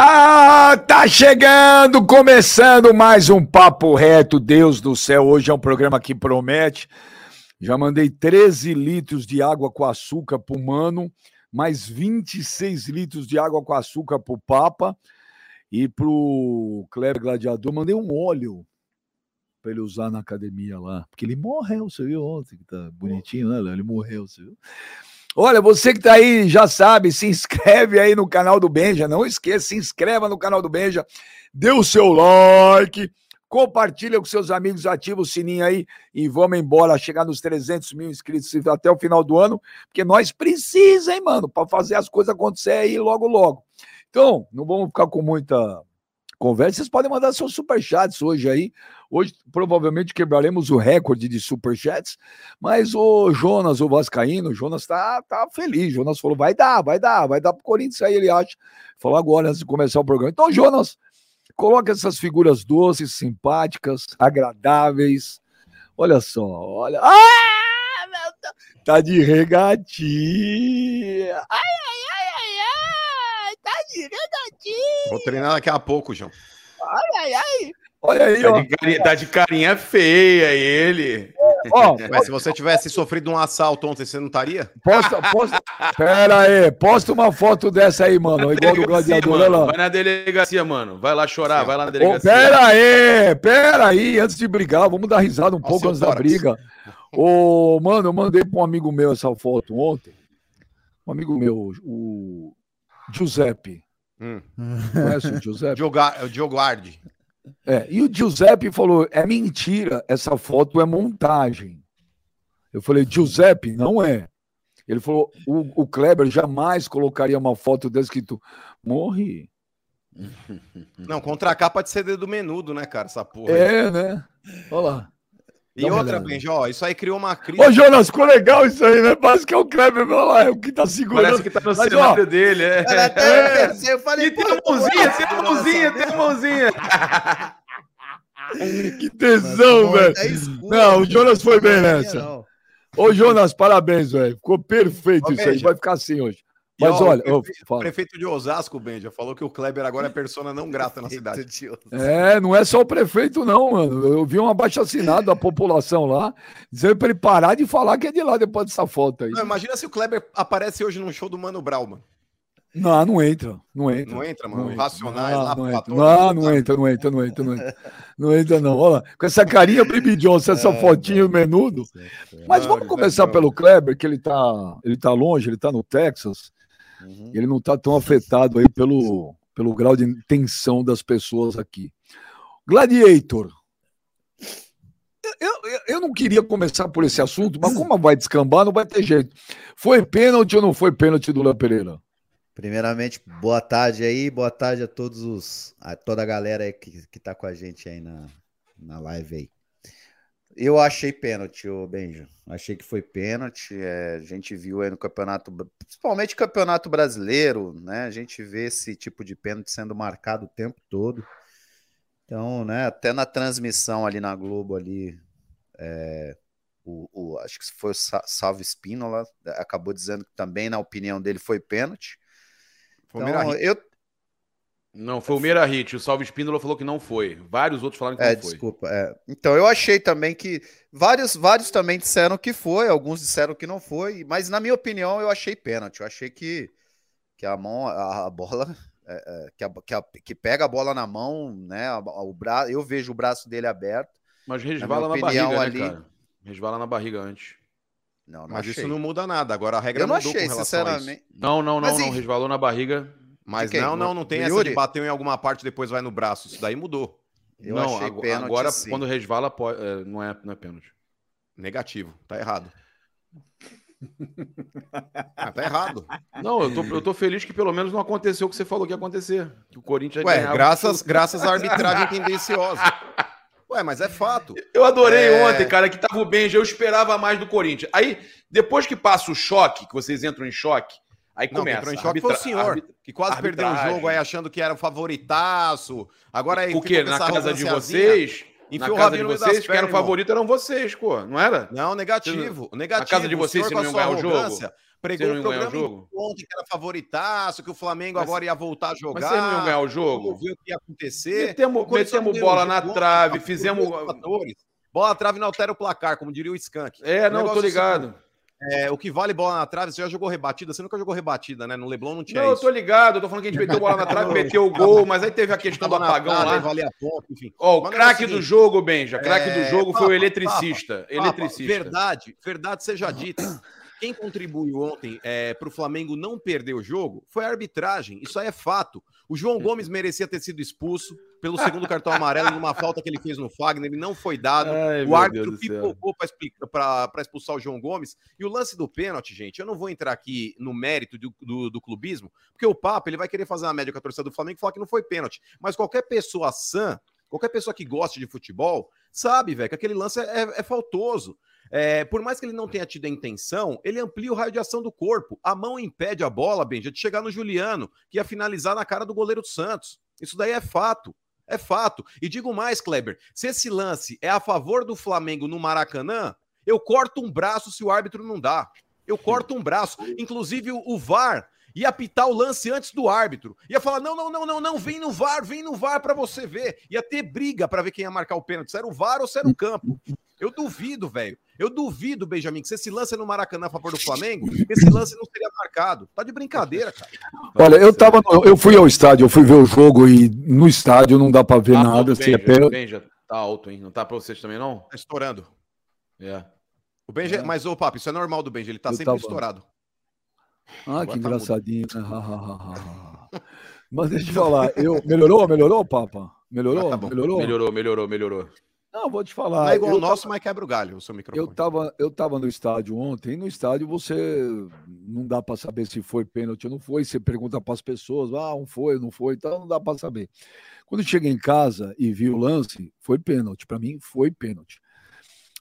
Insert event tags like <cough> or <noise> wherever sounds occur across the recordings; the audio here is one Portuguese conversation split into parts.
Ah, tá chegando, começando mais um Papo Reto, Deus do céu. Hoje é um programa que promete. Já mandei 13 litros de água com açúcar pro Mano, mais 26 litros de água com açúcar pro Papa e pro Kleber Gladiador. Mandei um óleo para ele usar na academia lá, porque ele morreu, você viu ontem, que tá bonitinho, né? Ele morreu, você viu? Olha, você que tá aí já sabe, se inscreve aí no canal do Benja. Não esqueça, se inscreva no canal do Benja, dê o seu like, compartilha com seus amigos, ativa o sininho aí e vamos embora, chegar nos 300 mil inscritos até o final do ano, porque nós precisamos, hein, mano, para fazer as coisas acontecer aí logo, logo. Então, não vamos ficar com muita conversa. Vocês podem mandar seus superchats hoje aí. Hoje provavelmente quebraremos o recorde de superchats, mas o Jonas, o Vascaíno, o Jonas tá, tá feliz. Jonas falou: vai dar, vai dar, vai dar pro Corinthians aí, ele acha. Falou agora antes de começar o programa. Então, Jonas, coloca essas figuras doces, simpáticas, agradáveis. Olha só, olha. Ah, meu Deus! Tá de regatinha. Ai, ai, ai, ai, ai. Tá de regatinha. Vou treinar daqui a pouco, João. Ai, ai, ai. Olha aí, Tá ó. de, carinha, tá de carinha feia ele. ó Mas se você tivesse sofrido um assalto ontem, você não estaria? posta, posta. Pera aí, posta uma foto dessa aí, mano. Igual do gladiador, mano. lá. Vai na delegacia, mano. Vai lá chorar, vai lá na Ô, delegacia. pera aí, pera aí, antes de brigar, vamos dar risada um Ó, pouco antes da briga. Ô, mano, eu mandei para um amigo meu essa foto ontem. Um amigo meu, o Giuseppe. Hum. <laughs> Conhece o Giuseppe? Diogo, é o Diogo Ardi. É, e o Giuseppe falou: é mentira, essa foto é montagem. Eu falei, Giuseppe, não é. Ele falou: o, o Kleber jamais colocaria uma foto dessa que tu morre. Não, contra a capa de CD do menudo, né, cara? Essa porra. aí. É, né? Olha lá. E uma outra, olhada. Benjo, ó, isso aí criou uma crise. Ô, Jonas, ficou legal isso aí, né? Parece que é o Kleber, olha lá, é o que tá segurando. Parece que tá no Mas, ó, dele, é. Cara, até eu pensei, eu falei, E tem a mãozinha, tem a mãozinha, tem a mãozinha. <laughs> Que tesão, velho. é Não, o Jonas foi bem nessa. Ô, Jonas, parabéns, velho. Ficou perfeito Ô, isso aí. Vai ficar assim hoje. E, Mas ó, olha, o prefeito, prefeito de Osasco, Benja, falou que o Kleber agora é persona não grata na cidade. É, não é só o prefeito, não, mano. Eu vi um abaixo assinado da <laughs> população lá, dizendo pra ele parar de falar que é de lá depois dessa foto aí. Não, imagina se o Kleber aparece hoje num show do Mano Brown, mano. Não, não entra. Não entra. Não entra, mano? Não entra. Racionais Não, lá, não, entra. não, não entra, não entra, não entra, não entra. Não entra, não. Olha lá, com essa carinha Baby Johnson, <laughs> essa fotinho menudo. Mas vamos começar tá- pelo Kleber, que ele tá, ele tá longe, ele tá no Texas. Uhum. Ele não tá tão afetado aí pelo, pelo grau de tensão das pessoas aqui. Gladiator. Eu, eu, eu não queria começar por esse assunto, mas como vai descambar, não vai ter jeito. Foi pênalti ou não foi pênalti do Léo Pereira? Primeiramente, boa tarde aí, boa tarde a todos os, a toda a galera aí que, que tá com a gente aí na, na live aí. Eu achei pênalti, ô Benjo. Achei que foi pênalti. é, a gente viu aí no campeonato, principalmente campeonato brasileiro, né? A gente vê esse tipo de pênalti sendo marcado o tempo todo. Então, né? Até na transmissão ali na Globo ali, é, o, o- acho que foi o Sa- Salve Spínola acabou dizendo que também, na opinião dele, foi pênalti. Foi o Então, eu, Não, foi o Merahit. O Salve Espíndola falou que não foi. Vários outros falaram que É, não foi. desculpa. é. Então, eu achei também que vários, vários também disseram que foi, alguns disseram que não foi, mas na minha opinião eu achei pênalti. Eu achei que, que a mão, a, a bola, é, é, que, a- que, a- que pega a bola na mão, né? a- o bra, eu vejo o braço dele aberto. Mas resvala na, opinião, barriga, ali- né, cara? Resvala na barriga antes. Não, não Mas achei. isso não muda nada. Agora a regra eu não mudou achei, com relação a isso. sinceramente. Não, não, não, Mas, não. Resvalou na barriga. Mas não, não, não tem Do essa Yuri? de bater em alguma parte e depois vai no braço. Isso daí mudou. Eu não, achei ago- pênalti, agora sim. quando resvala pode- é, não, é, não é pênalti. Negativo. Tá errado. <laughs> Ah, tá errado. Não, eu tô, eu tô feliz que pelo menos não aconteceu o que você falou que ia acontecer. Que o Corinthians ia Ué, graças, graças à arbitragem <laughs> tendenciosa. Ué, mas é fato. Eu adorei É. ontem, cara, que tava o Benja. Eu esperava mais do Corinthians. Aí, depois que passa o choque, que vocês entram em choque, aí Não, começa. entrou em choque foi o senhor, arbitra- que quase perdeu o arbitragem. jogo aí achando que era o favoritaço. Agora aí O quê? Na casa de vocês? Na casa de vocês, quem era o favorito eram vocês, pô, não era? Não, negativo. negativo. Na casa de vocês, senhor, não com a ganhar o jogo? Pregou o não ia ganhar o programa jogo? ontem que era favoritaço, que o Flamengo Mas- agora ia voltar a Mas jogar. vocês não iam ganhar o jogo? ver o que ia acontecer. Metemos, metemos bola na jogo trave, fizemos. Bola na trave não altera o placar, como diria o Skank. É, não, tô é ligado. É, o que vale bola na trave, você já jogou rebatida? Você nunca jogou rebatida, né? No Leblon não tinha Não, eu isso. tô ligado, eu tô falando que a gente meteu bola na trave, <laughs> meteu o gol, mas aí teve a questão do apagão trave, lá. Valia ponto, enfim. Ó, o Mas o craque é do jogo, Benja, craque do é, jogo foi o Papa, eletricista. Papa, Eletricista. verdade, verdade seja dita. Quem contribuiu ontem para o Flamengo não perder o jogo foi a arbitragem. Isso aí é fato. O João Gomes merecia ter sido expulso pelo segundo cartão amarelo numa falta que ele fez no Fagner. Ele não foi dado. Ai, o árbitro pipocou para expulsar o João Gomes. E o lance do pênalti, gente, eu não vou entrar aqui no mérito do, do, do clubismo, porque o Papa ele vai querer fazer uma média com a torcida do Flamengo e falar que não foi pênalti. Mas qualquer pessoa sã, qualquer pessoa que goste de futebol, sabe, velho, que aquele lance é, é- é faltoso. É, por mais que ele não tenha tido a intenção, ele amplia o raio de ação do corpo. A mão impede a bola, Benja, de chegar no Juliano, que ia finalizar na cara do goleiro do Santos. Isso daí é fato. É fato. E digo mais, Kleber: se esse lance é a favor do Flamengo no Maracanã, eu corto um braço se o árbitro não dá. Eu corto um braço. Inclusive, o, VAR ia apitar o lance antes do árbitro. Ia falar: não, não, não, não, não, vem no VAR, vem no VAR pra você ver. Ia ter briga pra ver quem ia marcar o pênalti. Se era o VAR ou se era o campo. Eu duvido, velho. Eu duvido, Benjamin, que se esse lance é no Maracanã a favor do Flamengo, esse lance não seria marcado. Tá de brincadeira, cara. Olha, eu tava. no- eu fui ao estádio, eu fui ver o jogo e no estádio não dá pra ver Tá nada. alto, Se é Benja, pênalti. Benja, tá alto, hein? Não tá pra vocês também, não? Tá estourando. É. O Benja, Mas, ô, Papo, isso é normal do Benja, ele tá Eu sempre tava- estourado. Ah, que tá engraçadinho. né? Mas deixa eu falar, eu, melhorou, melhorou, Papa? Melhorou? Ah, tá melhorou? Melhorou, melhorou, melhorou. Não, vou te Não falar. é igual o nosso, mas quebra o galho, o seu microfone. Eu tava, eu tava no estádio ontem, e no estádio você não dá para saber se foi pênalti ou não foi, você pergunta para as pessoas, ah, um foi, não foi, então não dá para saber. Quando eu cheguei em casa e vi o lance, foi pênalti, para mim foi pênalti.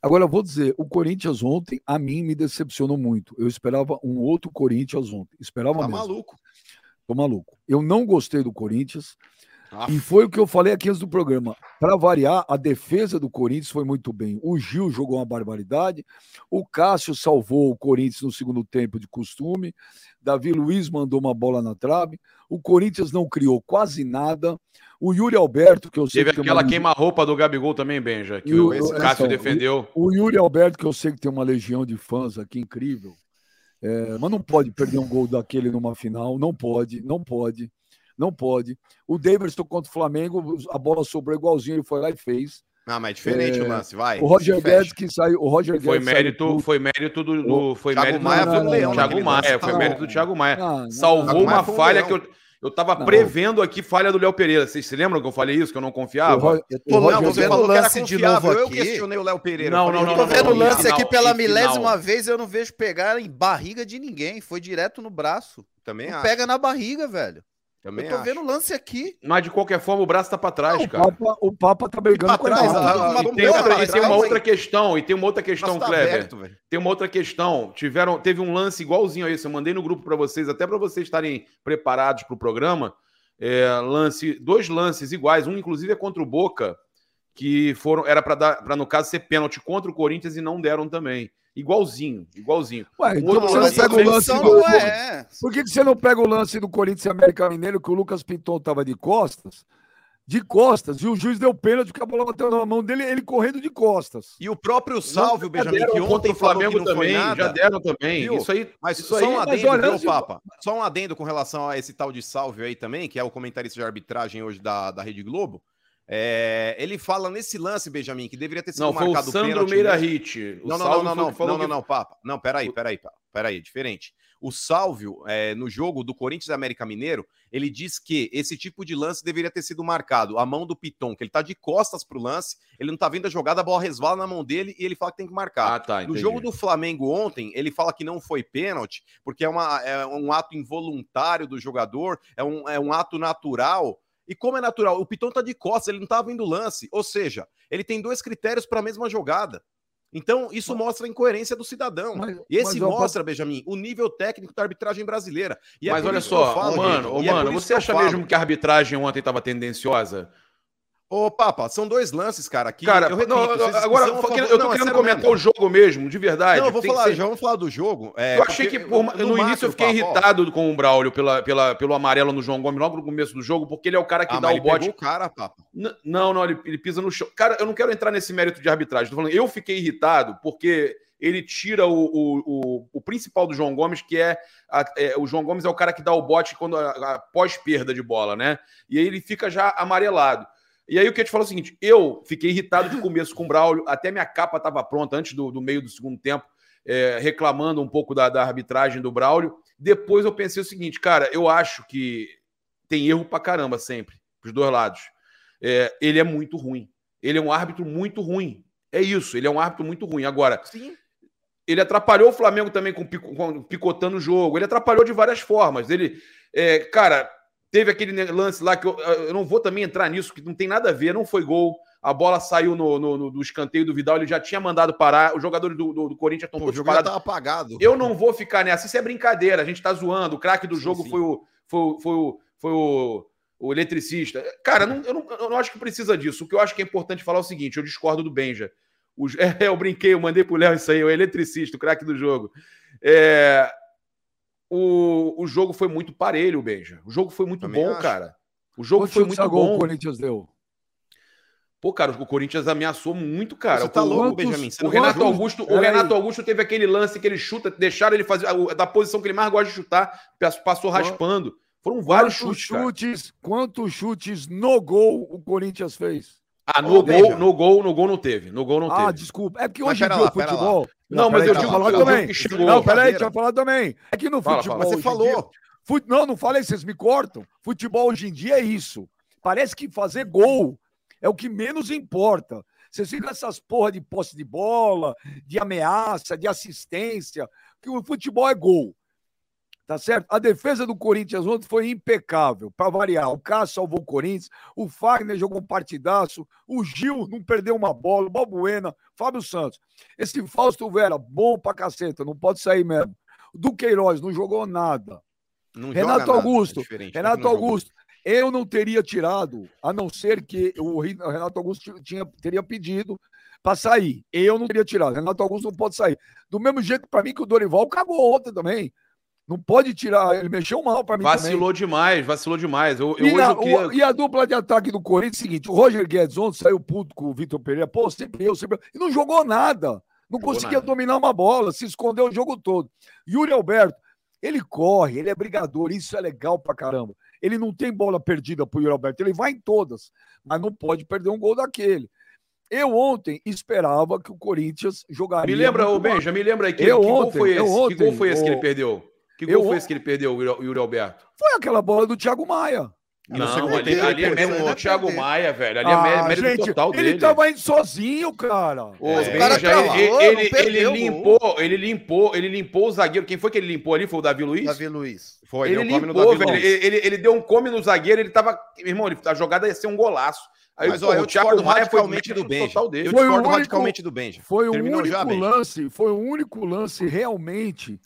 Agora eu vou dizer, o Corinthians ontem a mim me decepcionou muito. Eu esperava um outro Corinthians ontem, esperava Tá mesmo. maluco. Tô maluco. Eu não gostei do Corinthians. E foi o que eu falei aqui antes do programa. Para variar, a defesa do Corinthians foi muito bem. O Gil jogou uma barbaridade. O Cássio salvou o Corinthians no segundo tempo de costume. Davi Luiz mandou uma bola na trave. O Corinthians não criou quase nada. O Yuri Alberto, que eu sei Teve que aquela uma- queima-roupa do Gabigol também, Benja, que o- o Cássio defendeu. O Yuri Alberto, que eu sei que tem uma legião de fãs aqui incrível, é, mas não pode perder um gol daquele numa final, não pode, não pode, não pode. O Davidson contra o Flamengo, a bola sobrou igualzinho, ele foi lá e fez. não, mas é diferente É, o lance, vai. O Roger. Guedes que saiu, o Roger Foi Guedes saiu mérito, foi mérito do, do- foi Thiago mérito Maia do- foi um leão Thiago Maia, lance, foi mérito do Thiago Maia. Não, não, Salvou uma foi um falha que eu eu tava Não. prevendo aqui falha do Léo Pereira. Vocês se lembram que eu falei isso que eu não confiava? Eu o tô, não, Não, você vendo falou o que era lance de confiável. novo Eu aqui. questionei o Léo Pereira. Não, Eu falei, não, Eu não, tô vendo o lance final, aqui pela milésima final. vez, eu não vejo pegar em barriga de ninguém. Foi direto no braço. Também Não acho. pega na barriga, velho. Também eu tô acho. vendo o lance aqui. Mas de qualquer forma o braço tá pra trás, o, cara. Papa, o Papa tá brigando Pra com trás, ah, E vamos tem, outra, e tem uma outra questão, e tem uma outra O questão, tá Kleber. aberto. Tem uma outra questão. Tiveram, teve um lance igualzinho a esse. Eu mandei no grupo para vocês, até para vocês estarem preparados para o programa. É, lance, dois lances iguais. Um, inclusive, é contra o Boca, que foram era para dar, para no caso ser pênalti contra o Corinthians e não deram também. Igualzinho, igualzinho. Ué, então você não pega o lance do... não é. Por que, que você não pega o lance do Corinthians e América Mineiro, que o Lucas Pinton tava de costas? De costas, e o juiz deu pênalti porque a bola bateu na mão dele, ele correndo de costas. E o próprio Salve, o Benjamin, que ontem o falou que Flamengo não foi também, nada. já deram também. Viu? Isso aí, Mas isso só aí, um mas adendo, olha, viu, Papa? Só um adendo com relação a esse tal de Salve aí também, que é o comentarista de arbitragem hoje da, da Rede Globo. É, ele fala nesse lance, Benjamin, que deveria ter sido não, foi o marcado Sandro pênalti Meira. Hit. Não, não, não, não, falou não, não, que- não, Papa. Não, peraí, peraí. Peraí, diferente. O Sálvio, é, no jogo do Corinthians e América Mineiro, ele diz que esse tipo de lance deveria ter sido marcado. A mão do Piton, que ele tá de costas pro lance, ele não tá vendo a jogada, a bola resvala na mão dele e ele fala que tem que marcar. Ah, tá, No jogo do Flamengo ontem, ele fala que não foi pênalti, porque é, uma, é um ato involuntário do jogador, é um, é um ato natural. E como é natural? O Piton tá de costas, ele não tá vendo o lance. Ou seja, ele tem dois critérios para a mesma jogada. Então, isso mostra a incoerência do cidadão. Mas- e esse mostra, Benjamin, o nível técnico da arbitragem brasileira. E é Mas por olha só, falo, mano, gente, é mano, por isso você acha mesmo que a arbitragem ontem estava tendenciosa? Ô, Papa, são dois lances, cara. Que Cara, eu repito, não, agora eu tô Não, é querendo sério comentar mesmo. o jogo mesmo, de verdade. Não, eu vou falar, ser- já vamos falar do jogo. É, eu achei que por no, macro, início eu fiquei Papa, ó, irritado com o Braulio pela, pela, pelo amarelo no João Gomes logo no começo do jogo, porque ele é o cara que Ah, dá o ele bote. pegou o cara, Papa. N- Não, não, ele, ele pisa no chão. Cara, eu não quero entrar nesse mérito de arbitragem. Tô falando, eu fiquei irritado porque ele tira o, o, o, o principal do João Gomes, que é, a- é, O João Gomes é o cara que dá o bote quando a, a pós-perda de bola, né? E aí ele fica já amarelado. E aí o que eu te falo é o seguinte: eu fiquei irritado de começo com o Braulio, até minha capa estava pronta antes do, do meio do segundo tempo, é, reclamando um pouco da, da arbitragem do Braulio. Depois eu pensei o seguinte, cara, eu acho que tem erro pra caramba sempre, pros dois lados. É, ele é muito ruim. Ele é um árbitro muito ruim. É isso, ele é um árbitro muito ruim. Agora, Sim. ele atrapalhou o Flamengo também com, com- picotando o jogo. Ele atrapalhou de várias formas. Ele, é, cara, teve aquele lance lá que eu, eu não vou também entrar nisso, que não tem nada a ver, não foi gol. A bola saiu no, no, no- do escanteio do Vidal, ele já tinha mandado parar. Os jogadores do, do, do Corinthians estão o todos parados. tava apagado. Eu não vou ficar nessa. Isso é brincadeira. A gente tá zoando. O craque do Sim, jogo sim. foi o, foi, o- foi, o, foi o, o eletricista. Cara, não- eu, não, eu não acho que precisa disso. O que eu acho que é importante falar é o seguinte: eu discordo do Benja. O- <laughs> é, eu brinquei, eu mandei pro Léo isso aí, o eletricista, o craque do jogo. É, o, o jogo foi muito parelho, Benja. O jogo foi muito Também bom, acho. cara. O jogo Quantos foi muito gol bom. o Corinthians deu? Pô, cara, o Corinthians ameaçou muito, cara. Você tá O- louco, quantos- Benjamin? Você o Renato? Augusto, o Renato. Augusto teve aquele lance que ele chuta, deixaram ele fazer da posição que ele mais gosta de chutar, passou raspando. Foram vários Quantos chutes, cara. chutes, quantos chutes no gol o Corinthians fez? Ah, no Ô, gol, no gol, no gol não teve. No gol não ah, teve. desculpa. É porque hoje em dia lá, o futebol. Não, mas peraí, eu deixa digo falar também. Não, peraí, deixa eu falar também. É que no Fala, futebol. fala. Mas você falou. dia- Não, não falei, vocês me cortam. Futebol hoje em dia é isso. Parece que fazer gol é o que menos importa. Vocês ficam essas porra de posse de bola, de ameaça, de assistência, que o futebol é gol. Tá certo? A defesa do Corinthians ontem foi impecável, para variar. O Cássio salvou o Corinthians, o Fagner jogou um partidaço, o Gil não perdeu uma bola, o Balbuena, Fábio Santos. Esse Fausto Vera, bom pra caceta, não pode sair mesmo. O Duqueiroz não jogou nada. Não Renato joga nada, Augusto, é diferente, Renato não jogou. Augusto, eu não teria tirado, a não ser que o Renato Augusto tinha, teria pedido para sair. Eu não teria tirado. Renato Augusto não pode sair. Do mesmo jeito para mim que o Dorival cagou ontem também. Não pode tirar, ele mexeu mal para mim Vacilou demais, vacilou demais. Eu, eu também. E, queria... o- e a dupla de ataque do Corinthians, é o seguinte, o Roger Guedes ontem saiu puto com o Vitor Pereira, pô, sempre eu, sempre eu, e não jogou nada. Não Jogou conseguia nada. dominar uma bola, se escondeu o jogo todo. Yuri Alberto, ele corre, ele é brigador, isso é legal pra caramba. Ele não tem bola perdida pro Yuri Alberto, ele vai em todas, mas não pode perder um gol daquele. Eu ontem esperava que o Corinthians jogaria. Me lembra, ô Benja, me lembra aí. Que, Eu que gol ontem, foi esse? eu que ontem, gol foi esse que ô- ele perdeu? Que eu gol foi on- esse que ele perdeu, o Yuri- o Alberto? Foi aquela bola do Thiago Maia. E Não, ali, tempo, ali é ele um do Thiago. Maia, velho. Ali é Ah, mé- mérito gente, total ele dele. tava indo sozinho, cara. Ô, É, o cara ele, travou, ele, ele, o gol. limpou, ele limpou, ele limpou o zagueiro. Quem foi que ele limpou ali? Foi o Davi Luiz? Davi Luiz. Foi, ele deu um come no limpou, Davi velho. Luiz. Ele, ele, ele deu um come no zagueiro, ele tava. Irmão, ele- a jogada ia ser um golaço. Aí, Mas, pô, ó, eu o Thiago Maia foi radicalmente do mérito Benja. total dele. Eu Foi o discordo único- radicalmente do Benja. Foi o Terminou único já, lance, foi o único lance realmente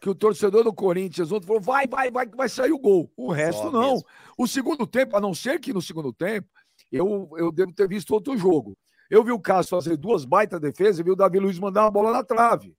que o torcedor do Corinthians ontem falou: vai, vai, vai, que vai sair o gol. O resto Só não. mesmo. O segundo tempo, a não ser que no segundo tempo, eu, eu devo ter visto outro jogo. Eu vi o Cássio fazer duas baitas defesas e vi o Davi Luiz mandar uma bola na trave.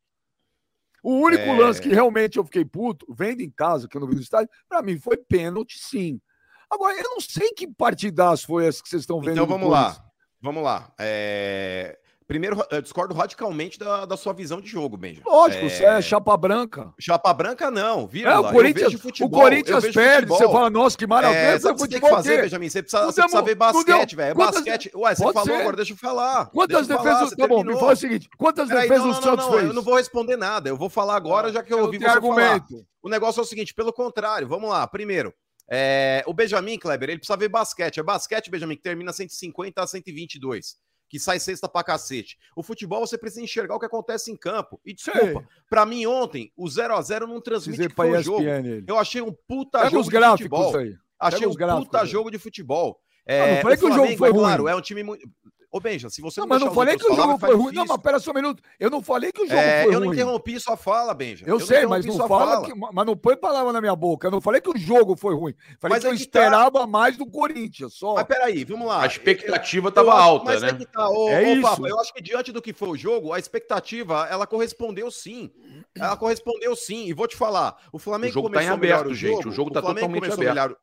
O único É. lance que realmente eu fiquei puto, vendo em casa, que eu não vi no estádio, pra mim foi pênalti, sim. Agora, eu não sei que partidaço foi esse que vocês estão vendo. Então vamos lá. Vamos lá. É, Primeiro, eu discordo radicalmente da, da sua visão de jogo, Benja. Lógico, você é chapa branca. Chapa branca, não. É, Vírgula. o Corinthians, o futebol, eu Corinthians perde, futebol. você fala, nossa, que maravilha, É, sabe o que você tem que fazer? Benjamin? Você precisa, você precisa ver basquete, velho. É quantas- basquete. Ué, você Pode falou ser. agora, deixa eu falar. Quantas eu falar, defesas. você Tá bom, me terminou. fala o seguinte: quantas Peraí, defesas não, o não, Santos não, fez? Eu não vou responder nada. Eu vou falar agora, já que eu Eu ouvi você falar. argumento. O negócio é o seguinte, pelo contrário, vamos lá. Primeiro, é, o Benjamin Kleber, ele precisa ver basquete. É basquete, Benjamin, que termina 150 a 122. Que sai sexta pra cacete. O futebol você precisa enxergar o que acontece em campo. E desculpa, pra mim ontem, o 0x0 não transmite que foi o jogo. Ele. Eu achei um puta Pega jogo os de gráficos futebol. aí. Achei Pega um puta aí. jogo de futebol. Ah, não falei que o jogo Flamengo, foi é ruim. claro, é um time muito. Ô, Benja, se você não, mas não deixar os falei que o jogo falar, foi ruim. Não, mas pera só um minuto. Eu não falei que o jogo É, foi eu não ruim. interrompi sua fala, Benja. Eu, sei, mas não fala fala. que, mas não põe palavra na minha boca. Eu não falei que o jogo foi ruim. Falei Mas que eu é que tá. esperava mais do Corinthians, só. Mas peraí, vamos lá. A expectativa Eu estava alta, mas né? É que tá, ô, É ô, isso. Papa, eu acho que diante do que foi o jogo, a expectativa, ela correspondeu sim. Ela correspondeu sim. E vou te falar, o Flamengo O jogo tá em começou melhor aberto, o gente. jogo, O jogo tá Flamengo totalmente começou aberto. melhor-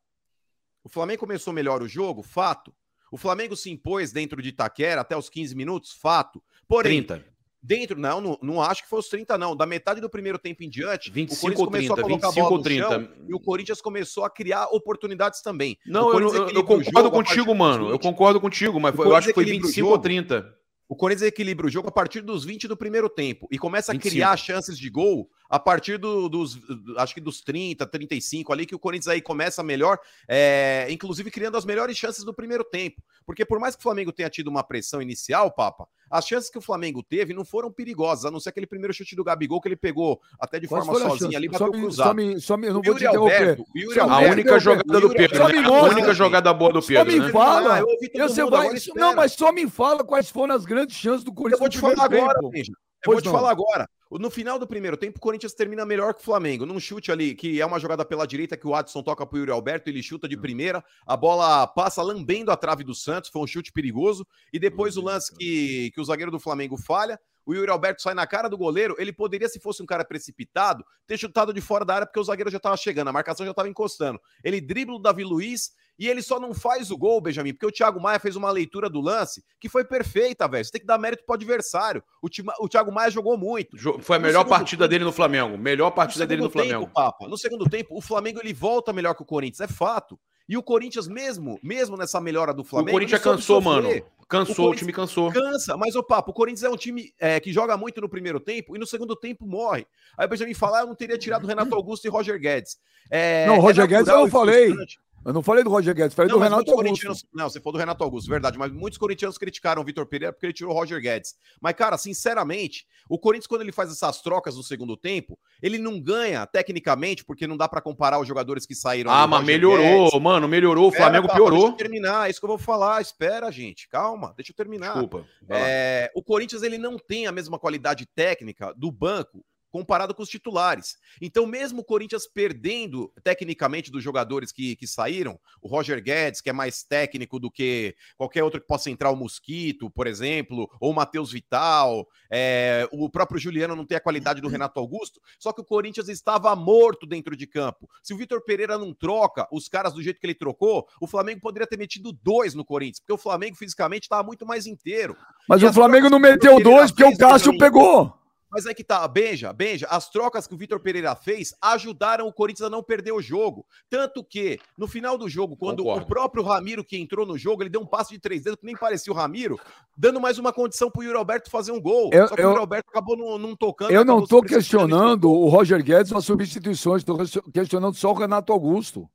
O Flamengo começou melhor o jogo, fato. O Flamengo se impôs dentro de Itaquera até os 15 minutos, fato. Porém, 30. dentro, não, não, não acho que foi os 30 não, da metade do primeiro tempo em diante, 25 o Corinthians ou começou 30, a colocar a 25 bola ou no 30. chão, e o Corinthians começou a criar oportunidades também. Não, eu, eu- eu concordo contigo, mano. Eu 20. concordo contigo, mas eu acho que foi Corinthians equilibra o 25 ou jogo. 30. O Corinthians equilibra o jogo a partir dos 20 do primeiro tempo e começa a 25. criar chances de gol a partir do- dos, acho que dos 30, 35 ali, que o Corinthians aí começa melhor, é, inclusive criando as melhores chances do primeiro tempo. Porque por mais que o Flamengo tenha tido uma pressão inicial, Papa, as chances que o Flamengo teve não foram perigosas, a não ser aquele primeiro chute do Gabigol que ele pegou até de Quais forma sozinha ali, só bateu me, cruzado. só me, só me, eu não vou te Yuri. Alberto, o Yuri Só A me- Alberto, única jogada do Pedro, Só né? me A única jogada boa do Só Pedro, me né? fala. Ah, eu ouvi todo Você mundo, vai, isso- não, mas só me fala quais foram as grandes chances do Eu Corinthians vou no te falar agora, tempo. Eu Pois vou te não. falar agora. No final do primeiro tempo, o Corinthians termina melhor que o Flamengo. Num chute ali, que é uma jogada pela direita, que o Adson toca pro Yuri Alberto, ele chuta de primeira, a bola passa lambendo a trave do Santos, foi um chute perigoso. E depois o lance que, que o zagueiro do Flamengo falha, o Yuri Alberto sai na cara do goleiro. Ele poderia, se fosse um cara precipitado, ter chutado de fora da área, porque o zagueiro já estava chegando, a marcação já estava encostando. Ele dribla o Davi Luiz e ele só não faz o gol, Benjamin, porque o Thiago Maia fez uma leitura do lance que foi perfeita, velho. Você tem que dar mérito pro adversário. O, Tima- o Thiago Maia jogou muito. Foi a No melhor partida tempo- dele no Flamengo. Melhor partida dele no tempo, Flamengo. Papa, no segundo tempo, o Flamengo ele volta melhor que o Corinthians, é fato. E o Corinthians, mesmo, mesmo nessa melhora do O Flamengo. Corinthians ele soube cansou, mano. Cansou, O o, Corinthians time cansou. Cansa, mas o papo, o Corinthians é um time é, que joga muito no primeiro tempo e no segundo tempo morre. Aí o Benjamin fala, ah, eu não teria tirado Renato Augusto e Roger Guedes. É, Não, é Roger Guedes natural eu falei. frustrante. Eu não falei do Roger Guedes, falei Não, do Renato Augusto. Não, você falou do Renato Augusto, verdade. Mas muitos corintianos criticaram o Vitor Pereira porque ele tirou o Roger Guedes. Mas, cara, sinceramente, o Corinthians, quando ele faz essas trocas no segundo tempo, ele não ganha tecnicamente, porque não dá pra comparar os jogadores que saíram. Ah, mas melhorou, Guedes. mano. Melhorou. O Flamengo Papa, Deixa piorou. eu terminar, é isso que eu vou falar. Espera, gente. Calma, deixa eu terminar. Desculpa. É, o Corinthians ele não tem a mesma qualidade técnica do banco comparado com os titulares. Então, mesmo o Corinthians perdendo tecnicamente dos jogadores que, que saíram, o Roger Guedes, que é mais técnico do que qualquer outro que possa entrar, o Mosquito, por exemplo, ou o Matheus Vital, é, o próprio Juliano não tem a qualidade do Renato Augusto, só que o Corinthians estava morto dentro de campo. Se o Vitor Pereira não troca os caras do jeito que ele trocou, o Flamengo poderia ter metido dois no Corinthians, porque o Flamengo fisicamente estava muito mais inteiro. Mas E o Flamengo não meteu dois porque o Cássio pegou. Mas é que tá, beija, beija. As trocas que o Vitor Pereira fez ajudaram o Corinthians a não perder o jogo. Tanto que, no final do jogo, quando Concordo. o próprio Ramiro que entrou no jogo, ele deu um passe de três dedos que nem parecia o Ramiro, dando mais uma condição pro Yuri Alberto fazer um gol. Eu- Só que eu- o Yuri Alberto acabou não, não tocando. Eu não e questionando o Roger Guedes nas substituições, estou questionando só o Renato Augusto.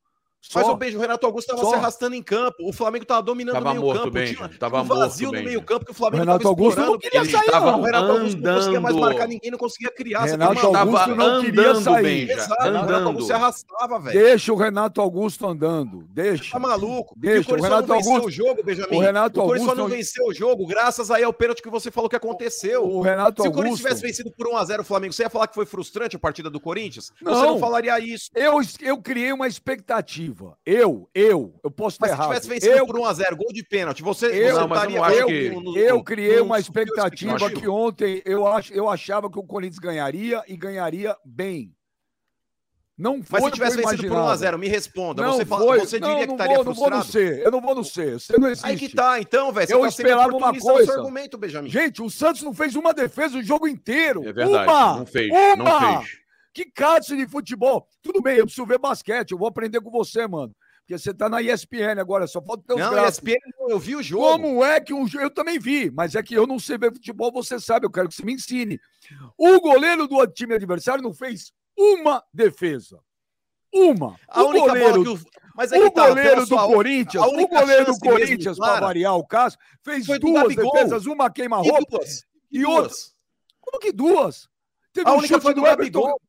Mas Só. o beijo, o Renato Augusto estava se arrastando em campo. O Flamengo estava dominando Tava o meio morto, campo. Benja. Tinha, Tava um vazio morto, no Benja. meio campo que o Flamengo O Renato tava Augusto não explorando, queria sair, não. O Renato Augusto não conseguia mais andando. marcar ninguém, não conseguia criar. Você Renato Augusto Tava não queria andando, sair. Benja. Exato, o Renato Andando. Augusto se arrastava, velho. Deixa o Renato Augusto andando. Deixa. Tá maluco? Deixa, o o Renato não venceu Augusto- o jogo, Benjamin. o Renato o só Augusto- não venceu o jogo graças aí ao pênalti que você falou que aconteceu. O Renato Se o Corinthians tivesse vencido por 1x0 o Flamengo, você ia falar que foi frustrante a partida do Corinthians? Você Não. não falaria isso. Eu criei uma expectativa. Eu, eu, eu posso estar Mas se errado. tivesse vencido eu, por 1x0, gol de pênalti, você, Eu- Não, mas estaria não eu, que- no- eu criei no- uma expectativa que ontem eu, ach, eu achava que o Corinthians ganharia e ganharia bem. Não foi Mas se tivesse vencido por imaginava. 1x0, me responda. Não você fala- foi. você não, diria não que estaria vou, não vou no frustrado? C. Eu não vou no C. Você não existe. Aí que tá, então, velho. Você Eu tá esperava uma no coisa. argumento, Benjamin. Gente, o Santos não fez uma defesa o jogo inteiro. É verdade. Uma! Não fez. Uma! Não fez. Que cálice de futebol. Tudo bem, eu preciso ver basquete. Eu vou aprender com você, mano. Porque você tá na ESPN agora, só falta ter os Não, gráficos. ESPN, eu vi o jogo. Como é que um jogo. Eu também vi, mas é que eu não sei ver futebol, você sabe, eu quero que você me ensine. O goleiro do time adversário não fez uma defesa. Uma. A o única goleiro, bola que o... Mas é o que tá, goleiro pela do sua- Corinthians, o goleiro do Corinthians, para variar o caso, fez foi duas defesas, uma E queima-roupa duas? e outra. Como que duas? Teve A um única chute foi do do Everton. Gabigol.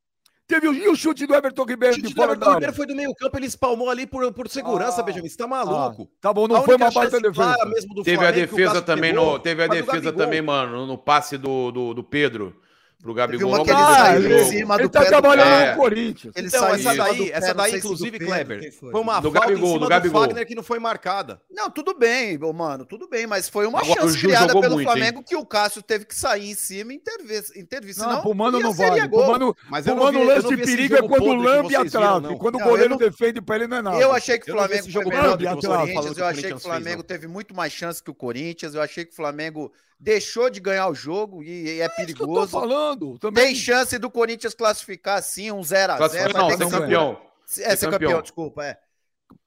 Teve o, e o chute do Everton Ribeiro de fora Everton da área. foi do meio campo, ele espalmou ali por, por segurança, Ah. Benjamin. Você tá maluco? Ah, tá bom, A não foi uma baita defesa. clara mesmo do Teve a Flamengo que o defesa também pegou, no, teve a defesa também, mano, no passe do, do, do Pedro pro Gabigol. uma que ele Ah, saiu jogo. em cima ele do tá pé do trabalhando no Corinthians. Ele Então, saiu essa daí, do essa não daí, do inclusive, Pedro, Kleber, quem foi uma Do falta Gabigol, em do cima do, Gabigol. Fagner que não foi marcada. Não, tudo bem, mano, tudo bem, mas foi uma Agora, chance criada jogou pelo muito, Flamengo que o Cássio teve que sair em cima e intervir. intervir Não, senão pro Mano não vale. Pro Mano, Mas pro não Mano vi- lance não de perigo é quando lambe a trave. não. Quando o Não, goleiro não- defende pra ele não é nada. Eu achei que o não Flamengo esse foi jogo melhor do que o Corinthians. Eu achei que o Flamengo não. teve muito mais chance que o Corinthians. Eu achei que o Flamengo deixou de ganhar o jogo e, e é É isso que eu tô perigoso. falando. Também. Tem chance do Corinthians classificar sim, um 0x0. Classifica- Vai Não, ter ser campeão. É, ser campeão. desculpa, é.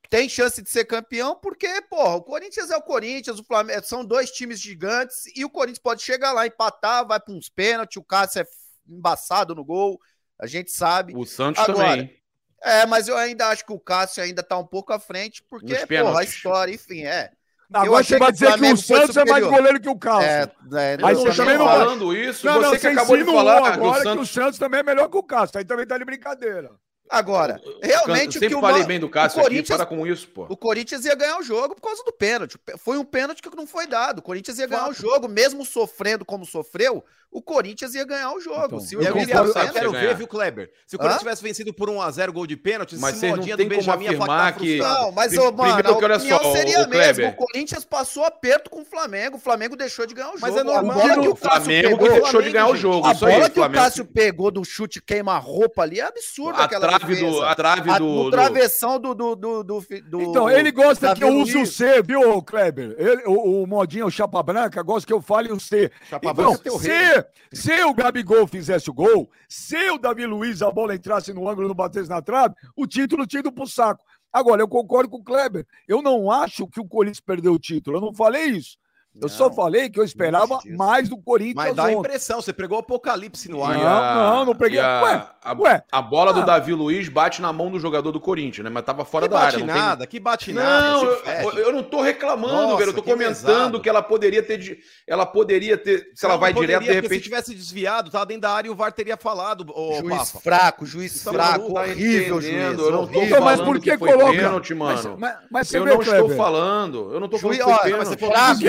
Tem chance de ser campeão porque, porra, o Corinthians é o Corinthians, o Flamengo são dois times gigantes e o Corinthians pode chegar lá, empatar, vai para uns pênaltis, o Cássio é embaçado no gol, a gente sabe. O Santos Agora, também. hein? É, mas eu ainda acho que o Cássio ainda tá um pouco à frente, porque, porra, a história, enfim, é. Agora você vai que o dizer que o Flamengo foi Santos é mais goleiro que o Cássio. É, é, Mas não você também não falando isso. Não, não, você que acabou de falar que o agora que o Santos... Santos também é melhor que o Cássio. Aí também tá de brincadeira. Agora, realmente Eu o que sempre o falei bem do Cássio aqui, Corinthians- para com isso, pô. O Corinthians ia ganhar o jogo por causa do pênalti. Foi um pênalti que não foi dado. O Corinthians ia ganhar o jogo, mesmo sofrendo como sofreu, o Corinthians ia ganhar o jogo. Então, Se Eu, o Eu queria, concordo- eu quero você ver, viu, Kleber? Se o Hã? Corinthians tivesse vencido por 1x0 gol de pênalti, Mas esse vocês não modinha tem do como Benjamin ia afirmar que-. Não, mas, ô, mano, primeiro a que, olha só, seria o a. Kleber. O Corinthians passou aperto com o Flamengo. O Flamengo deixou de ganhar o jogo. Mas é normal, A bola que o o Cássio Flamengo pegou, deixou de ganhar o jogo. a bola que o Cássio pegou do chute queima-roupa ali é absurdo A aquela trave do... A trave A- do... travessão do, do, do, do, do- Então, ele gosta que eu use o. C, viu, Kleber? Ele- o, o modinho, o Chapa Branca, gosta que eu fale o C. Chapa Então, Branca é teu se, se o Gabigol fizesse o gol, se o Davi Luiz, a bola entrasse no ângulo e não batesse na trave, o título tinha ido pro saco. Agora, eu concordo com o Kleber. Eu não acho que o Corinthians perdeu o título. Eu não falei isso. Eu só Não, falei que eu esperava mais do Corinthians Mas dá a impressão, você pregou o apocalipse no Não, ar. E a- não, não peguei. e A, Ué, a, ué. a bola do Ah. Davi Luiz bate na mão do jogador do Corinthians, né? Mas tava fora Que da área. Não tem- nada, que bate nada. Não, eu, eu não tô reclamando, Nossa, velho. Eu tô que comentando pesado. que ela poderia ter. de- Ela poderia ter. Se ela Não, vai não direto, de poderia, repente. Se tivesse desviado, tava dentro da área e o VAR teria falado, ô Juiz Papa. fraco, juiz Tá fraco, maluco, horrível, juiz. eu não tô. Então, mas falando por que que coloca? pênalti, Mas, mano. mas, mas Eu não estou falando. Eu não tô falando Juiz- que foi mas Fraco,